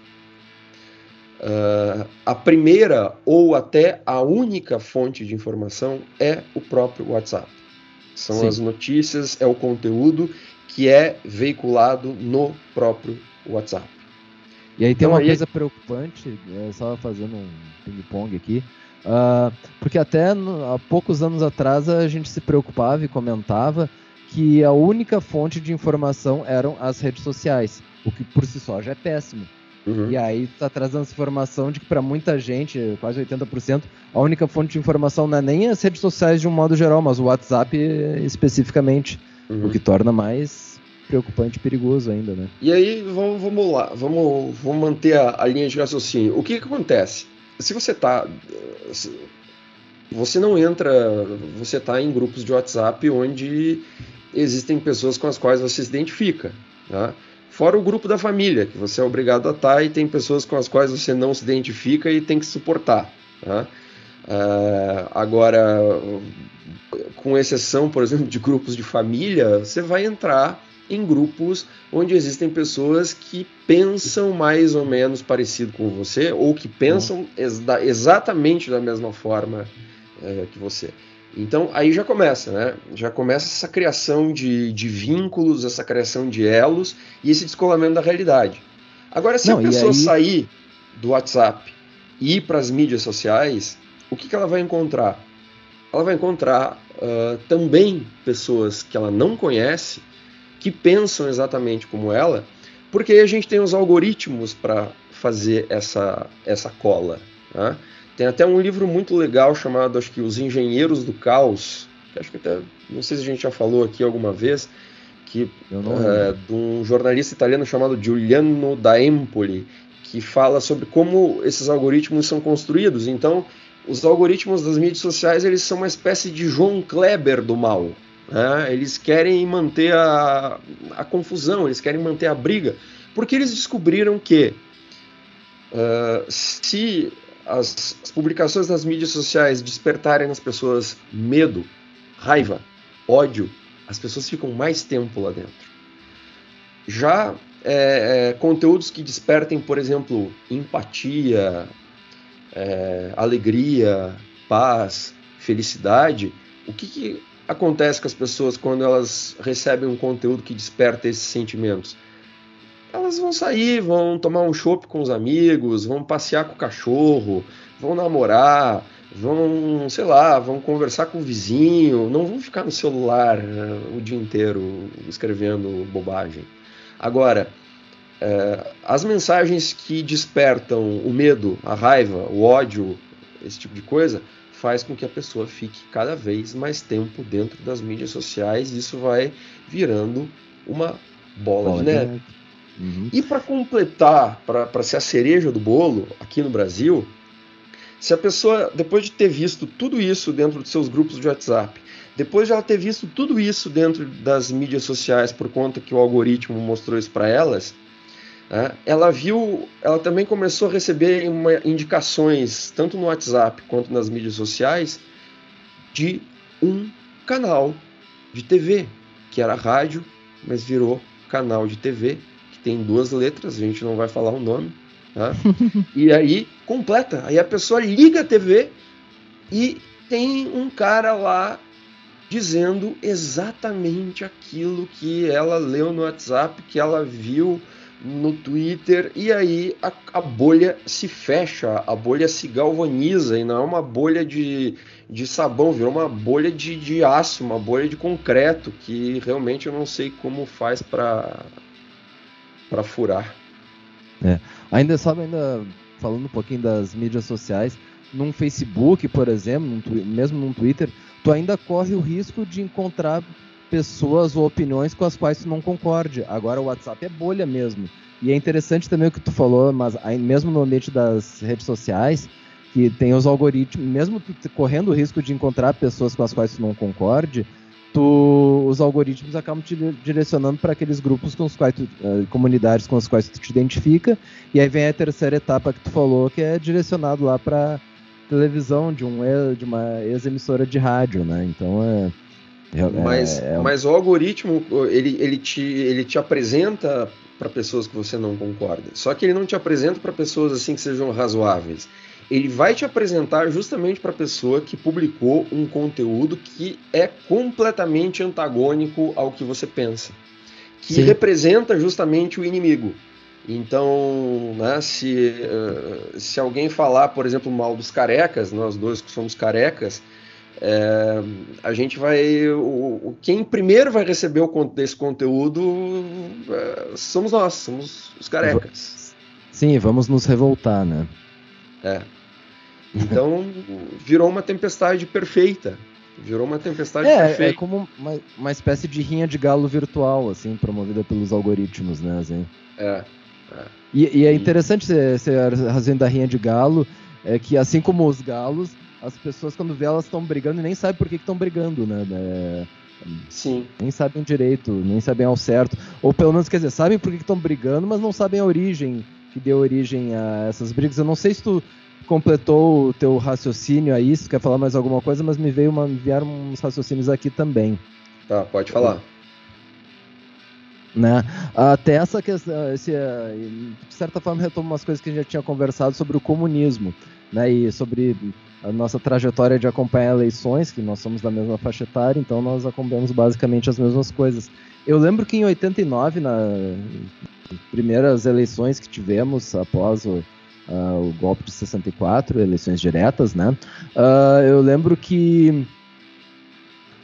uh, a primeira ou até a única fonte de informação é o próprio WhatsApp. São Sim. as notícias, é o conteúdo que é veiculado no próprio WhatsApp. E aí tem então, uma aí... coisa preocupante, é, só fazendo um ping-pong aqui, uh, porque até no, há poucos anos atrás a gente se preocupava e comentava que a única fonte de informação eram as redes sociais o que por si só já é péssimo. Uhum. E aí tá trazendo essa informação de que para muita gente, quase 80%, a única fonte de informação não é nem as redes sociais de um modo geral, mas o WhatsApp especificamente, uhum. o que torna mais preocupante e perigoso ainda, né? E aí, vamos, vamos lá, vamos, vamos manter a, a linha de raciocínio. O que, que acontece? Se você tá... Você não entra... Você tá em grupos de WhatsApp onde existem pessoas com as quais você se identifica, tá? Fora o grupo da família, que você é obrigado a estar e tem pessoas com as quais você não se identifica e tem que suportar. Tá? Uh, agora, com exceção, por exemplo, de grupos de família, você vai entrar em grupos onde existem pessoas que pensam mais ou menos parecido com você ou que pensam exa exatamente da mesma forma uh, que você. Então aí já começa, né? Já começa essa criação de, de vínculos, essa criação de elos e esse descolamento da realidade. Agora, se Não, a pessoa aí... sair do WhatsApp e ir para as mídias sociais, o que, que ela vai encontrar? Ela vai encontrar uh, também pessoas que ela não conhece, que pensam exatamente como ela, porque aí a gente tem os algoritmos para fazer essa, essa cola. Né? Tem até um livro muito legal chamado, acho que Os Engenheiros do Caos, que acho que até, não sei se a gente já falou aqui alguma vez, que é, de um jornalista italiano chamado Giuliano da Empoli, que fala sobre como esses algoritmos são construídos. Então, os algoritmos das mídias sociais eles são uma espécie de João Kleber do mal. Né? Eles querem manter a, a confusão, eles querem manter a briga, porque eles descobriram que uh, se as, as publicações nas mídias sociais despertarem nas pessoas medo, raiva, ódio, as pessoas ficam mais tempo lá dentro. Já é, é, conteúdos que despertem, por exemplo, empatia, é, alegria, paz, felicidade, o que, que, acontece com as pessoas quando elas recebem um conteúdo que desperta esses sentimentos? Elas vão sair, vão tomar um chopp com os amigos, vão passear com o cachorro, vão namorar, vão, sei lá, vão conversar com o vizinho, não vão ficar no celular né, o dia inteiro escrevendo bobagem. Agora, é, as mensagens que despertam o medo, a raiva, o ódio, esse tipo de coisa, faz com que a pessoa fique cada vez mais tempo dentro das mídias sociais e isso vai virando uma bola, bola de neve. Uhum. E para completar, para ser a cereja do bolo aqui no Brasil, se a pessoa, depois de ter visto tudo isso dentro de seus grupos de WhatsApp, depois de ela ter visto tudo isso dentro das mídias sociais por conta que o algoritmo mostrou isso para elas, né, ela viu, ela também começou a receber uma, indicações, tanto no WhatsApp quanto nas mídias sociais, de um canal de TV, que era rádio, mas virou canal de TV que tem duas letras, a gente não vai falar o nome. Tá? e aí completa. Aí a pessoa liga a TV e tem um cara lá dizendo exatamente aquilo que ela leu no WhatsApp, que ela viu no Twitter, e aí a, a, bolha se fecha, a bolha se galvaniza, e não é uma bolha de, de sabão, virou uma bolha de, de aço, uma bolha de concreto, que realmente eu não sei como faz para para furar. É. Ainda sabe, ainda falando um pouquinho das mídias sociais, num Facebook, por exemplo, num, mesmo num Twitter, tu ainda corre o risco de encontrar pessoas ou opiniões com as quais tu não concorde. Agora o WhatsApp é bolha mesmo. E é interessante também o que tu falou, mas mesmo no ambiente das redes sociais, que tem os algoritmos, mesmo tu correndo o risco de encontrar pessoas com as quais tu não concorde, tu, os algoritmos acabam te direcionando para aqueles grupos com os quais tu, uh, comunidades com as quais tu te identifica, e aí vem a terceira etapa que tu falou, que é direcionado lá para televisão de um de uma ex-emissora de rádio, né? Então é, é mas, é, é... mas o algoritmo ele, ele, te, ele te apresenta para pessoas que você não concorda. Só que ele não te apresenta para pessoas assim que sejam razoáveis ele vai te apresentar justamente para a pessoa que publicou um conteúdo que é completamente antagônico ao que você pensa, que Sim. representa justamente o inimigo. Então, né, se, uh, se alguém falar, por exemplo, mal dos carecas, nós dois que somos carecas, é, a gente vai. O, quem primeiro vai receber o, desse conteúdo é, somos nós, somos os carecas. Sim, vamos nos revoltar, né? É. Então virou uma tempestade perfeita. Virou uma tempestade é, perfeita. É como uma, uma espécie de rinha de galo virtual, assim, promovida pelos algoritmos, né? Assim. É. é. E, e, é interessante esse razão da rinha de galo, é que assim como os galos, as pessoas quando vê elas estão brigando e nem sabem por que estão brigando, né? É, Sim. Nem sabem direito, nem sabem ao certo. Ou pelo menos, quer dizer, sabem por que estão brigando, mas não sabem a origem que deu origem a essas brigas. Eu não sei se tu completou o teu raciocínio aí, se quer falar mais alguma coisa, mas me veio uma, me vieram uns raciocínios aqui também. Tá, pode falar. Né? Até essa questão, esse, de certa forma, retoma umas coisas que a gente já tinha conversado sobre o comunismo, né? E sobre a nossa trajetória de acompanhar eleições, que nós somos da mesma faixa etária, então nós acompanhamos basicamente as mesmas coisas. Eu lembro que em 89, nas primeiras eleições que tivemos após o, uh, o golpe de 64, eleições diretas, né? Uh, eu lembro que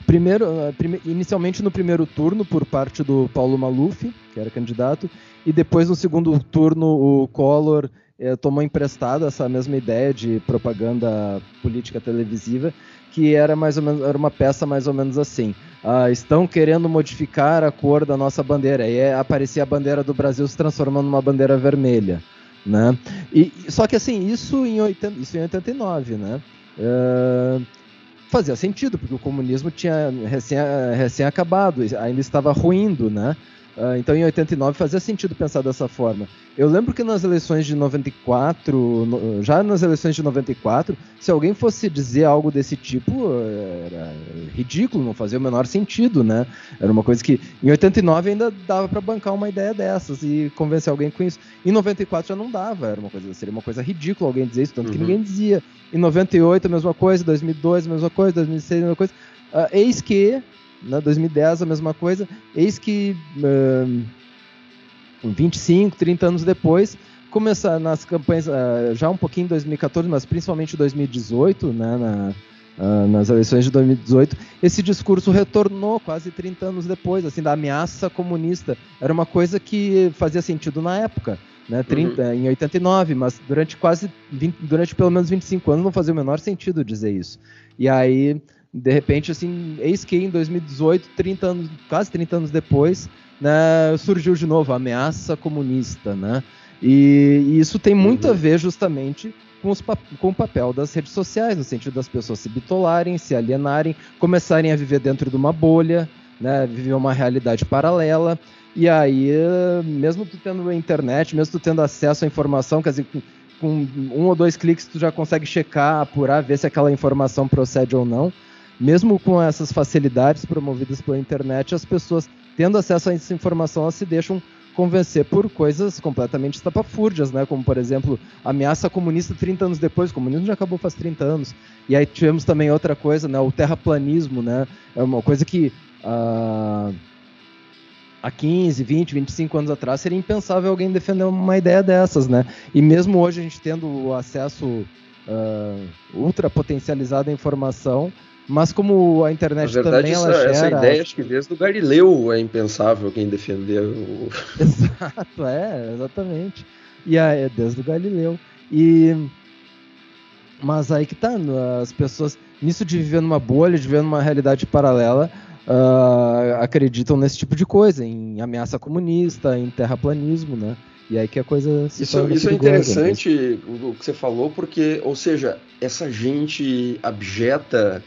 primeiro, uh, prime inicialmente no primeiro turno por parte do Paulo Maluf, que era candidato, e depois no segundo turno o Collor eh, tomou emprestado essa mesma ideia de propaganda política televisiva, que era mais ou menos era uma peça mais ou menos assim. Uh, estão querendo modificar a cor da nossa bandeira. E aparecia a bandeira do Brasil se transformando numa bandeira vermelha. Né? E, só que assim, isso em, 80, isso em 89, né? Uh, fazia sentido, porque o comunismo tinha recém, recém acabado, ainda estava ruindo, né? Uh, então, em 89 fazia sentido pensar dessa forma. Eu lembro que nas eleições de 94, no, já nas eleições de 94, se alguém fosse dizer algo desse tipo, era ridículo, não fazia o menor sentido, né? Era uma coisa que em 89 ainda dava para bancar uma ideia dessas e convencer alguém com isso. Em 94 já não dava, era uma coisa, seria uma coisa ridícula alguém dizer isso, tanto uhum. que ninguém dizia. Em 98 a mesma coisa, 2002 a mesma coisa, 2006 a mesma coisa. Uh, eis que né, 2010 a mesma coisa. Eis que uh, 25, 30 anos depois, começar nas campanhas, uh, já um pouquinho em 2014, mas principalmente em 2018, né, na, uh, nas eleições de 2018, esse discurso retornou quase 30 anos depois, assim, da ameaça comunista. Era uma coisa que fazia sentido na época. Né, 30, uhum. em 89, mas durante quase 20, durante pelo menos 25 anos não fazia o menor sentido dizer isso. E aí, de repente, assim, eis que em 2018, 30 anos, quase 30 anos depois, né, surgiu de novo a ameaça comunista, né? E, e isso tem muito uhum. a ver justamente com, os, com, o papel das redes sociais, no sentido das pessoas se bitolarem, se alienarem, começarem a viver dentro de uma bolha, né, viver uma realidade paralela. E aí, mesmo tu tendo a internet, mesmo tu tendo acesso à informação, quer dizer, com, com um ou dois cliques tu já consegue checar, apurar, ver se aquela informação procede ou não. Mesmo com essas facilidades promovidas pela internet, as pessoas tendo acesso a essa informação, elas se deixam convencer por coisas completamente estapafúrdias, né? Como, por exemplo, ameaça comunista 30 anos depois. O comunismo já acabou faz 30 anos. E aí tivemos também outra coisa, né? O terraplanismo, né? É uma coisa que uh, há 15, 20, 25 anos atrás seria impensável alguém defender uma ideia dessas, né? E mesmo hoje a gente tendo o acesso uh, ultra potencializado à informação, mas como a internet Na verdade, também essa, ela gera... essa ideia, acho que desde o Galileu é impensável quem defender o... Exato, é, exatamente. E é desde o Galileu. E... Mas aí que tá, as pessoas, nisso de viver numa bolha, de viver numa realidade paralela, uh, acreditam nesse tipo de coisa, em ameaça comunista, em terraplanismo, né? E aí que a coisa se Isso, isso é interessante o que você falou, porque, ou seja, essa gente abjeta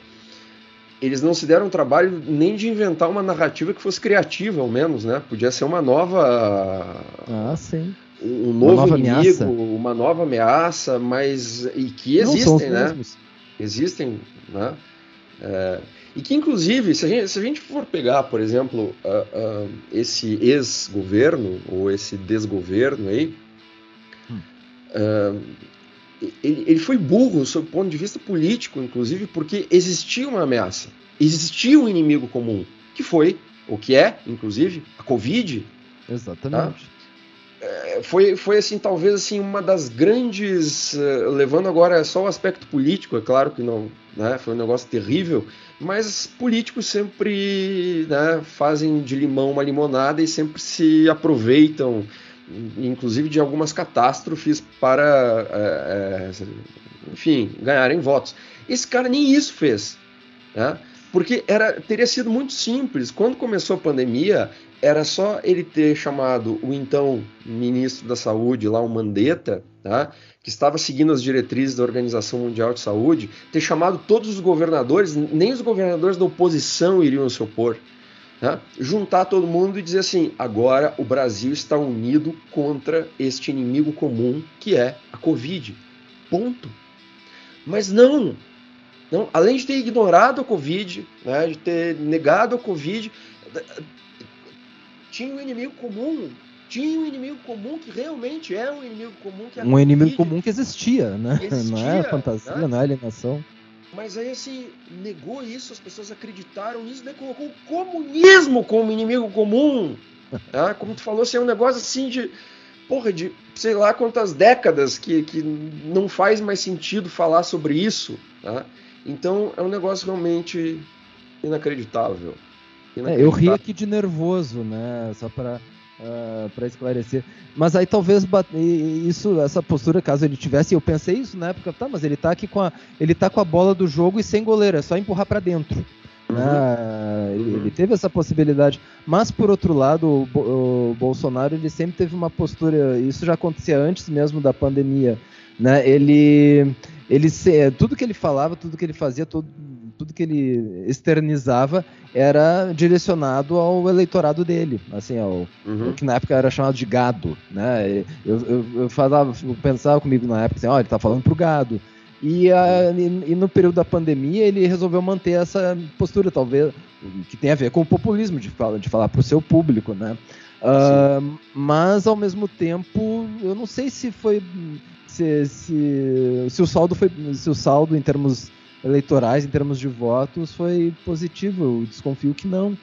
eles não se deram trabalho nem de inventar uma narrativa que fosse criativa, ao menos, né? Podia ser uma nova. Ah, sim. Um novo nova inimigo, ameaça. uma nova ameaça, mas. E que existem, né? Mesmos. Existem, né? É, e que, inclusive, se a gente, se a gente for pegar, por exemplo, uh, uh, esse ex-governo, ou esse desgoverno aí, hum. uh, ele, ele foi burro sob o ponto de vista político, inclusive, porque existia uma ameaça, existia um inimigo comum, que foi, o que é, inclusive, a Covid. Exatamente. Tá? É, foi, foi assim, talvez assim, uma das grandes. Uh, levando agora só o aspecto político, é claro que não. Né, foi um negócio terrível, mas políticos sempre né, fazem de limão uma limonada e sempre se aproveitam inclusive de algumas catástrofes para, é, é, enfim, ganharem votos. Esse cara nem isso fez, né? porque era, teria sido muito simples. Quando começou a pandemia, era só ele ter chamado o então ministro da Saúde, lá o Mandetta, tá? que estava seguindo as diretrizes da Organização Mundial de Saúde, ter chamado todos os governadores, nem os governadores da oposição iriam se opor. Né? Juntar todo mundo e dizer assim: agora o Brasil está unido contra este inimigo comum que é a Covid. Ponto. Mas não. não além de ter ignorado a Covid, né, de ter negado a Covid, tinha um inimigo comum. Tinha um inimigo comum que realmente é um inimigo comum que é Um inimigo comum que existia, né? Existia, não é fantasia, né? não é alienação. Mas aí, assim, negou isso, as pessoas acreditaram nisso, daí colocou o comunismo como inimigo comum. Tá? Como tu falou, assim, é um negócio assim de. Porra, de sei lá quantas décadas que, que não faz mais sentido falar sobre isso. Tá? Então é um negócio realmente inacreditável. inacreditável. É, eu ri aqui de nervoso, né? Só para uh, ah, para esclarecer. Mas aí talvez isso, essa postura, caso ele tivesse, eu pensei isso na época, tá, mas ele tá aqui com a, ele tá com a bola do jogo e sem goleiro, é só empurrar para dentro. Uhum. Né? Ele, ele, teve essa possibilidade, mas por outro lado, o, o, Bolsonaro ele sempre teve uma postura, isso já acontecia antes mesmo da pandemia, né? Ele, ele tudo que ele falava, tudo que ele fazia, tudo, tudo que ele externizava era direcionado ao eleitorado dele, assim, ao, uhum. que na época era chamado de gado, né? Eu, eu, eu falava, eu pensava comigo na época assim, ó, ele tá falando pro gado. E, a, e, no período da pandemia ele resolveu manter essa postura, talvez, que tem a ver com o populismo, de, falar, de falar pro seu público, né? Uh, mas ao mesmo tempo, eu não sei se foi se, se, se o saldo foi se o saldo em termos eleitorais, em termos de votos, foi positivo. Eu desconfio que não.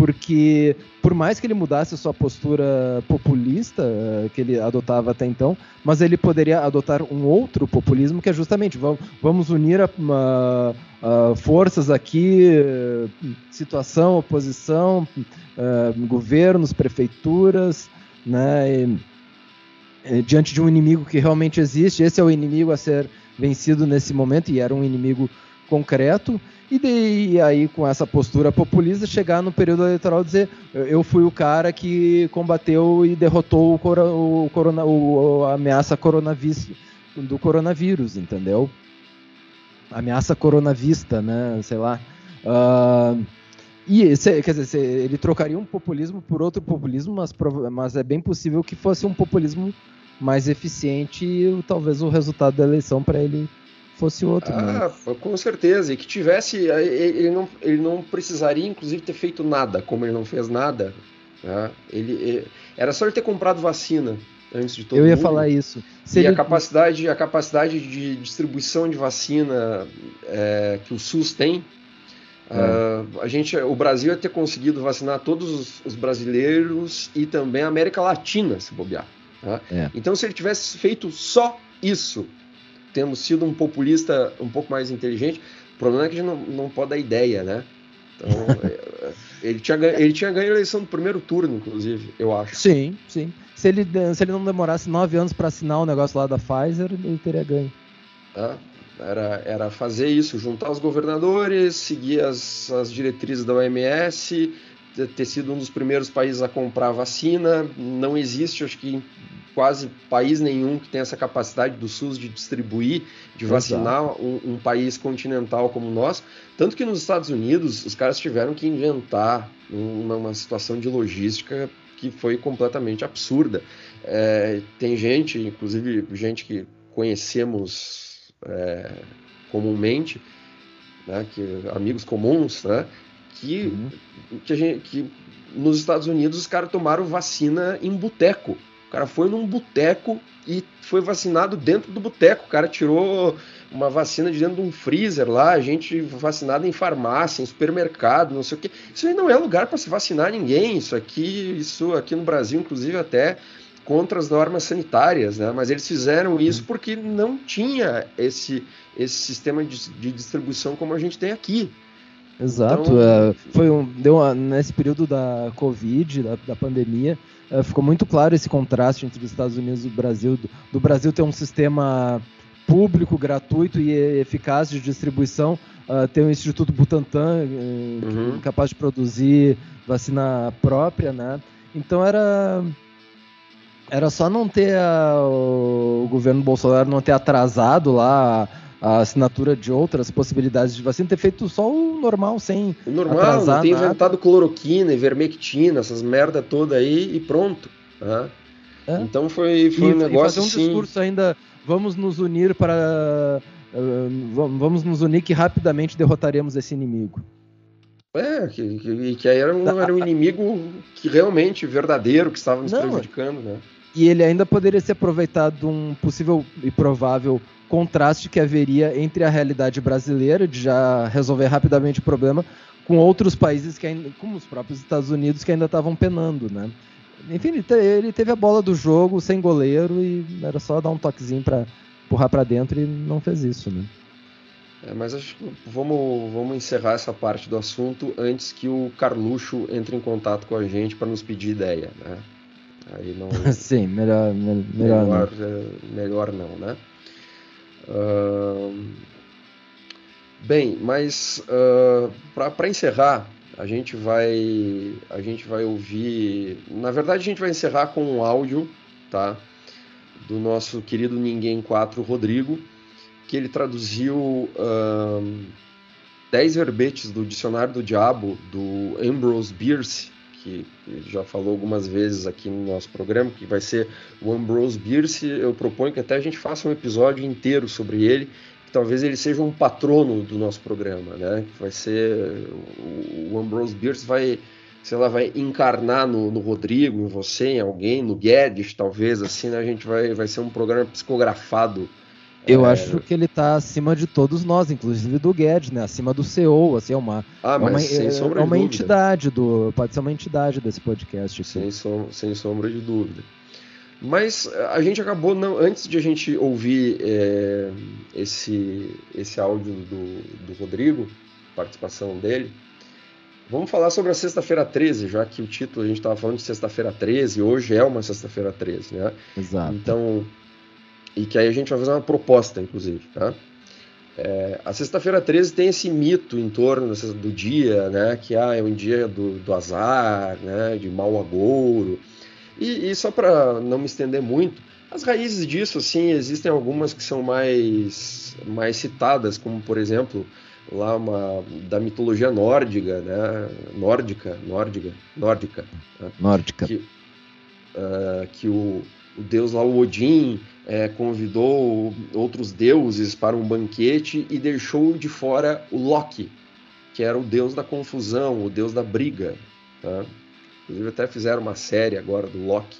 porque por mais que ele mudasse a sua postura populista uh, que ele adotava até então, mas ele poderia adotar um outro populismo que é justamente vamos, unir a, a, a forças aqui, situação, oposição, governos, prefeituras, né? E, diante de um inimigo que realmente existe, esse é o inimigo a ser vencido nesse momento e era um inimigo concreto e, de, aí com essa postura populista chegar no período eleitoral e dizer eu fui o cara que combateu e derrotou o, o, corona, o a ameaça coronavírus, do coronavírus, entendeu? Ameaça coronavista, né? Sei lá. Uh, e quer dizer, ele trocaria um populismo por outro populismo, mas, mas é bem possível que fosse um populismo mais eficiente e talvez o resultado da eleição para ele fosse outro. Né? Ah, com certeza. E que tivesse. Ele não, ele não precisaria, inclusive, ter feito nada, como ele não fez nada. Né? Ele, ele, era só ele ter comprado vacina antes de todo Eu ia mundo. falar isso. Se e ele... a, capacidade, a capacidade de distribuição de vacina é, que o SUS tem. É. Uh, a gente, o Brasil ia ter conseguido vacinar todos os, os brasileiros e também a América Latina, se bobear. Tá? É. Então, se ele tivesse feito só isso, tendo sido um populista um pouco mais inteligente. O problema é que a gente não, não pode dar ideia, né? Então, ele, tinha, ele tinha ganho a eleição do primeiro turno, inclusive, eu acho. Sim, sim. Se ele, se ele não demorasse nove anos para assinar o negócio lá da Pfizer, ele teria ganho. Ah, era, era fazer isso, juntar os governadores, seguir as, as diretrizes da OMS, ter sido um dos primeiros países a comprar vacina. Não existe, acho que quase país nenhum que tem essa capacidade do SUS de distribuir, de vacinar um, um, país continental como o nosso. Tanto que nos Estados Unidos os caras tiveram que inventar uma, uma situação de logística que foi completamente absurda. É, tem gente, inclusive gente que conhecemos é, comumente, né, que, amigos comuns, né, que, uhum. que, gente, que nos Estados Unidos os caras tomaram vacina em boteco. O cara foi num boteco e foi vacinado dentro do boteco. O cara tirou uma vacina de dentro de um freezer lá, a gente vacinada em farmácia, em supermercado, não sei o que. Isso aí não é lugar para se vacinar ninguém. Isso aqui, isso aqui no Brasil, inclusive até contra as normas sanitárias, né? Mas eles fizeram isso porque não tinha esse esse sistema de, de distribuição como a gente tem aqui. Exato, então... é, foi um, deu uma, nesse período da Covid, da, da pandemia, é, ficou muito claro esse contraste entre os Estados Unidos e o Brasil, do, do Brasil ter um sistema público, gratuito e eficaz de distribuição, uh, ter um Instituto Butantan uh, uhum. capaz de produzir vacina própria, né? Então era era só não ter a, o governo Bolsonaro não ter atrasado lá a assinatura de outras possibilidades de vacina, ter feito só o normal, sem o normal, não ter nada. inventado cloroquina, ivermectina, essas merda toda aí e pronto. Né? É. Então foi, foi e, um negócio e fazer um discurso ainda, vamos nos unir para... Uh, vamos nos unir que rapidamente derrotaremos esse inimigo. É, que, que, que era, um, era um inimigo que realmente verdadeiro que estava nos não, prejudicando, né? E ele ainda poderia ser aproveitado de um possível e provável contraste que haveria entre a realidade brasileira, de já resolver rapidamente o problema, com outros países, que ainda, como os próprios Estados Unidos, que ainda estavam penando, né? Enfim, ele, te, ele teve a bola do jogo sem goleiro e era só dar um toquezinho para empurrar para dentro e não fez isso, né? É, mas acho que vamos, vamos encerrar essa parte do assunto antes que o Carluxo entre em contato com a gente para nos pedir ideia, né? Aí não. Sim, melhor, melhor, melhor, não. É, melhor não, né? Bem, mas uh, para encerrar, a gente vai a gente vai ouvir, na verdade a gente vai encerrar com um áudio, tá? Do nosso querido Ninguém 4 Rodrigo, que ele traduziu uh, 10 verbetes do Dicionário do Diabo do Ambrose Bierce que já falou algumas vezes aqui no nosso programa, que vai ser o Ambrose Bierce. Eu proponho que até a gente faça um episódio inteiro sobre ele, que talvez ele seja um patrono do nosso programa, né? Vai ser o Ambrose Bierce vai, sei lá, vai encarnar no, no Rodrigo, em você, em alguém, no Guedes, talvez assim, né? A gente vai vai ser um programa psicografado Eu é... acho que ele está acima de todos nós, inclusive do Guedes, né? Acima do CEO, assim, é uma, ah, é uma, é uma entidade do. Pode ser uma entidade desse podcast. Sem, som, sem sombra de dúvida. Mas a gente acabou, não, antes de a gente ouvir é, esse, esse áudio do, do Rodrigo, participação dele, vamos falar sobre a sexta-feira 13, já que o título a gente estava falando de sexta-feira 13, hoje é uma sexta-feira 13, né? Exato. Então, e que aí a gente vai fazer uma proposta, inclusive, tá? É, a sexta-feira 13 tem esse mito em torno do dia, né? Que ah, é um dia do, do azar, né? De mau agouro. E, e só para não me estender muito, as raízes disso, assim, existem algumas que são mais, mais citadas, como por exemplo, lá uma da mitologia nórdica, né? Nórdica, nórdica, nórdica. Né? Nórdica. Que, uh, que o, o deus lá, o Odin, é, convidou outros deuses para um banquete e deixou de fora o Loki, que era o deus da confusão, o deus da briga. Tá? Inclusive até fizeram uma série agora do Loki.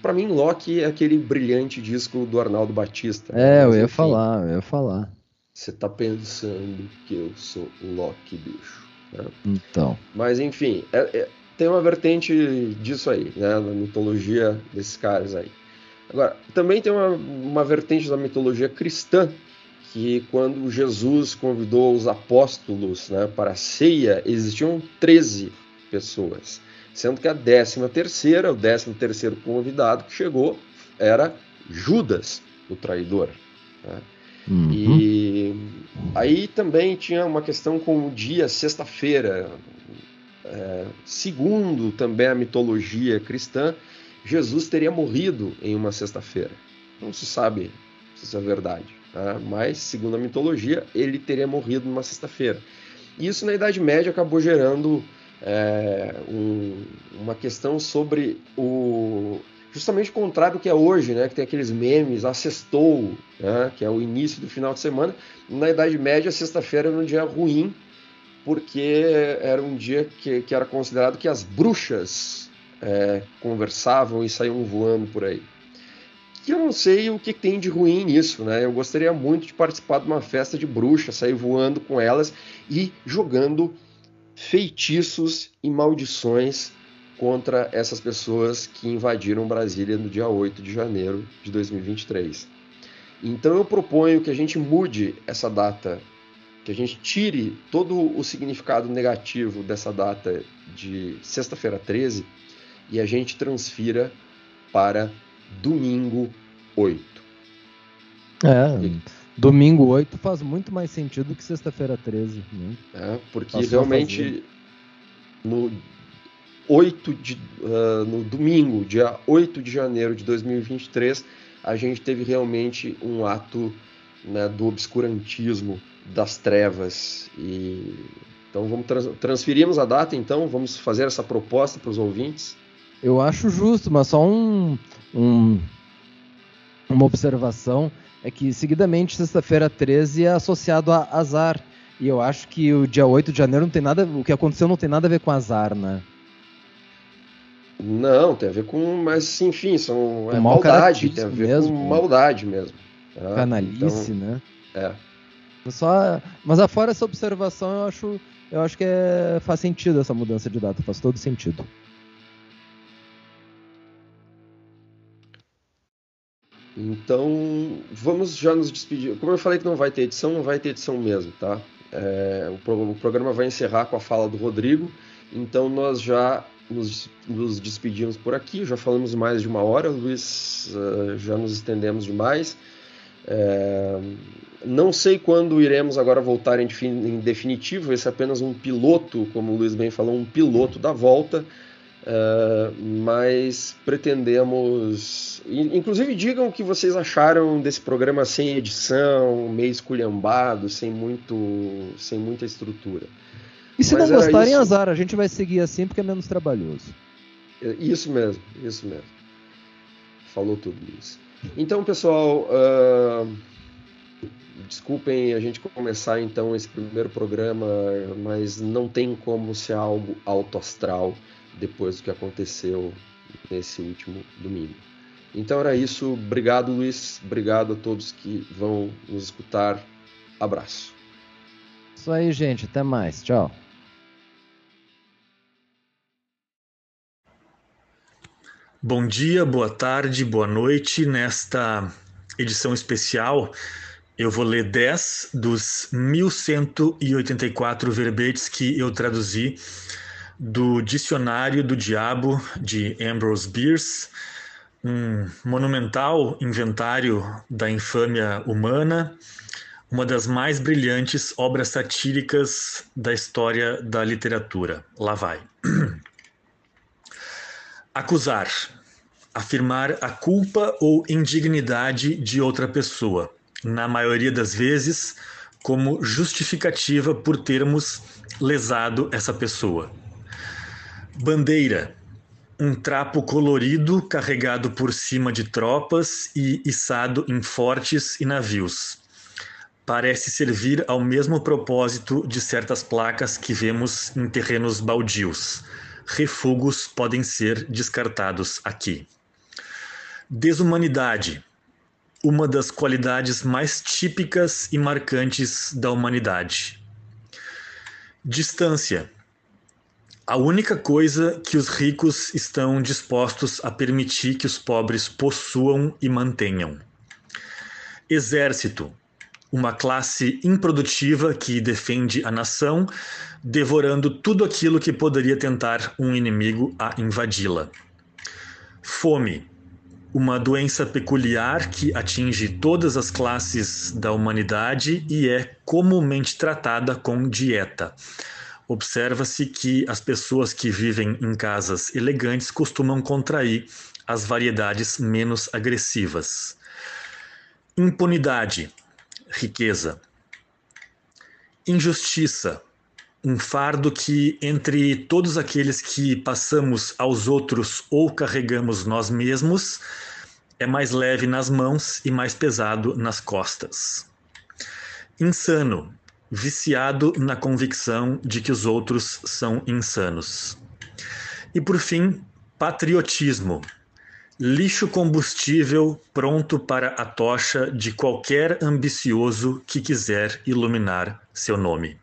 Para mim, Loki é aquele brilhante disco do Arnaldo Batista. É, eu ia enfim, falar, eu ia falar. Você tá pensando que eu sou Loki, bicho. Né? Então. Mas enfim, é, é, tem uma vertente disso aí, né? Na mitologia desses caras aí. Agora, também tem uma, uma vertente da mitologia cristã, que quando Jesus convidou os apóstolos né, para a ceia, existiam 13 pessoas sendo que a décima terceira, o décimo terceiro convidado que chegou era Judas, o traidor. Né? Uhum. E aí também tinha uma questão com o dia sexta-feira. É, segundo também a mitologia cristã, Jesus teria morrido em uma sexta-feira. Não se sabe se isso é verdade, né? mas segundo a mitologia, ele teria morrido numa sexta-feira. Isso na Idade Média acabou gerando é, um, uma questão sobre o justamente o contrário do que é hoje, né? Que tem aqueles memes, a sextou, né? Que é o início do final de semana. Na Idade Média, sexta-feira era um dia ruim, porque era um dia que, que era considerado que as bruxas é, conversavam e saíam voando por aí. Que eu não sei o que tem de ruim nisso, né? Eu gostaria muito de participar de uma festa de bruxas, sair voando com elas e jogando feitiços e maldições contra essas pessoas que invadiram Brasília no dia 8 de janeiro de 2023. Então eu proponho que a gente mude essa data, que a gente tire todo o significado negativo dessa data de sexta-feira 13 e a gente transfira para domingo 8. É. E Domingo 8 faz muito mais sentido que sexta-feira 13. Né? É, porque Passou realmente no 8 de, uh, no domingo, dia 8 de janeiro de 2023, a gente teve realmente um ato né, do obscurantismo, das trevas. E então vamos trans transferirmos a data, então vamos fazer essa proposta para os ouvintes. Eu acho justo, mas só um, um uma observação é que seguidamente sexta-feira 13 é associado a azar. E eu acho que o dia 8 de janeiro não tem nada. O que aconteceu não tem nada a ver com azar, né? Não, tem a ver com. Mas enfim, são. É maldade, tem a ver mesmo, com maldade mesmo. Tá? Canalice, então, né? É. Só, mas afora essa observação, eu acho, eu acho que é, faz sentido essa mudança de data, faz todo sentido. Então, vamos já nos despedir. Como eu falei que não vai ter edição, não vai ter edição mesmo, tá? É, o, o, programa vai encerrar com a fala do Rodrigo, então nós já nos, nos despedimos por aqui. Já falamos mais de uma hora, Luiz, uh, já nos estendemos demais. É, não sei quando iremos agora voltar em, em, definitivo, esse é apenas um piloto, como o Luiz bem falou, um piloto da volta. Uh, mas pretendemos. Inclusive, digam o que vocês acharam desse programa sem edição, meio esculhambado, sem, muito, sem muita estrutura. E se mas não gostarem, isso... azar, a gente vai seguir assim porque é menos trabalhoso. É, isso mesmo, isso mesmo. Falou tudo isso. Então, pessoal, uh, desculpem a gente começar então esse primeiro programa, mas não tem como ser algo alto astral depois do que aconteceu nesse último domingo. Então era isso. Obrigado, Luiz. Obrigado a todos que vão nos escutar. Abraço. Isso aí, gente. Até mais. Tchau. Bom dia, boa tarde, boa noite. Nesta edição especial, eu vou ler 10 dos 1184 verbetes que eu traduzi do Dicionário do Diabo de Ambrose Bierce, um monumental inventário da infâmia humana, uma das mais brilhantes obras satíricas da história da literatura. Lá vai. Acusar. Afirmar a culpa ou indignidade de outra pessoa, na maioria das vezes, como justificativa por termos lesado essa pessoa. Bandeira. Um trapo colorido carregado por cima de tropas e içado em fortes e navios. Parece servir ao mesmo propósito de certas placas que vemos em terrenos baldios refugos podem ser descartados aqui. Desumanidade uma das qualidades mais típicas e marcantes da humanidade. Distância a única coisa que os ricos estão dispostos a permitir que os pobres possuam e mantenham. Exército uma classe improdutiva que defende a nação, devorando tudo aquilo que poderia tentar um inimigo a invadi-la. Fome, uma doença peculiar que atinge todas as classes da humanidade e é comumente tratada com dieta. Observa-se que as pessoas que vivem em casas elegantes costumam contrair as variedades menos agressivas. Impunidade, riqueza. Injustiça, um fardo que, entre todos aqueles que passamos aos outros ou carregamos nós mesmos, é mais leve nas mãos e mais pesado nas costas. Insano, viciado na convicção de que os outros são insanos. E por fim, patriotismo, lixo combustível pronto para a tocha de qualquer ambicioso que quiser iluminar seu nome.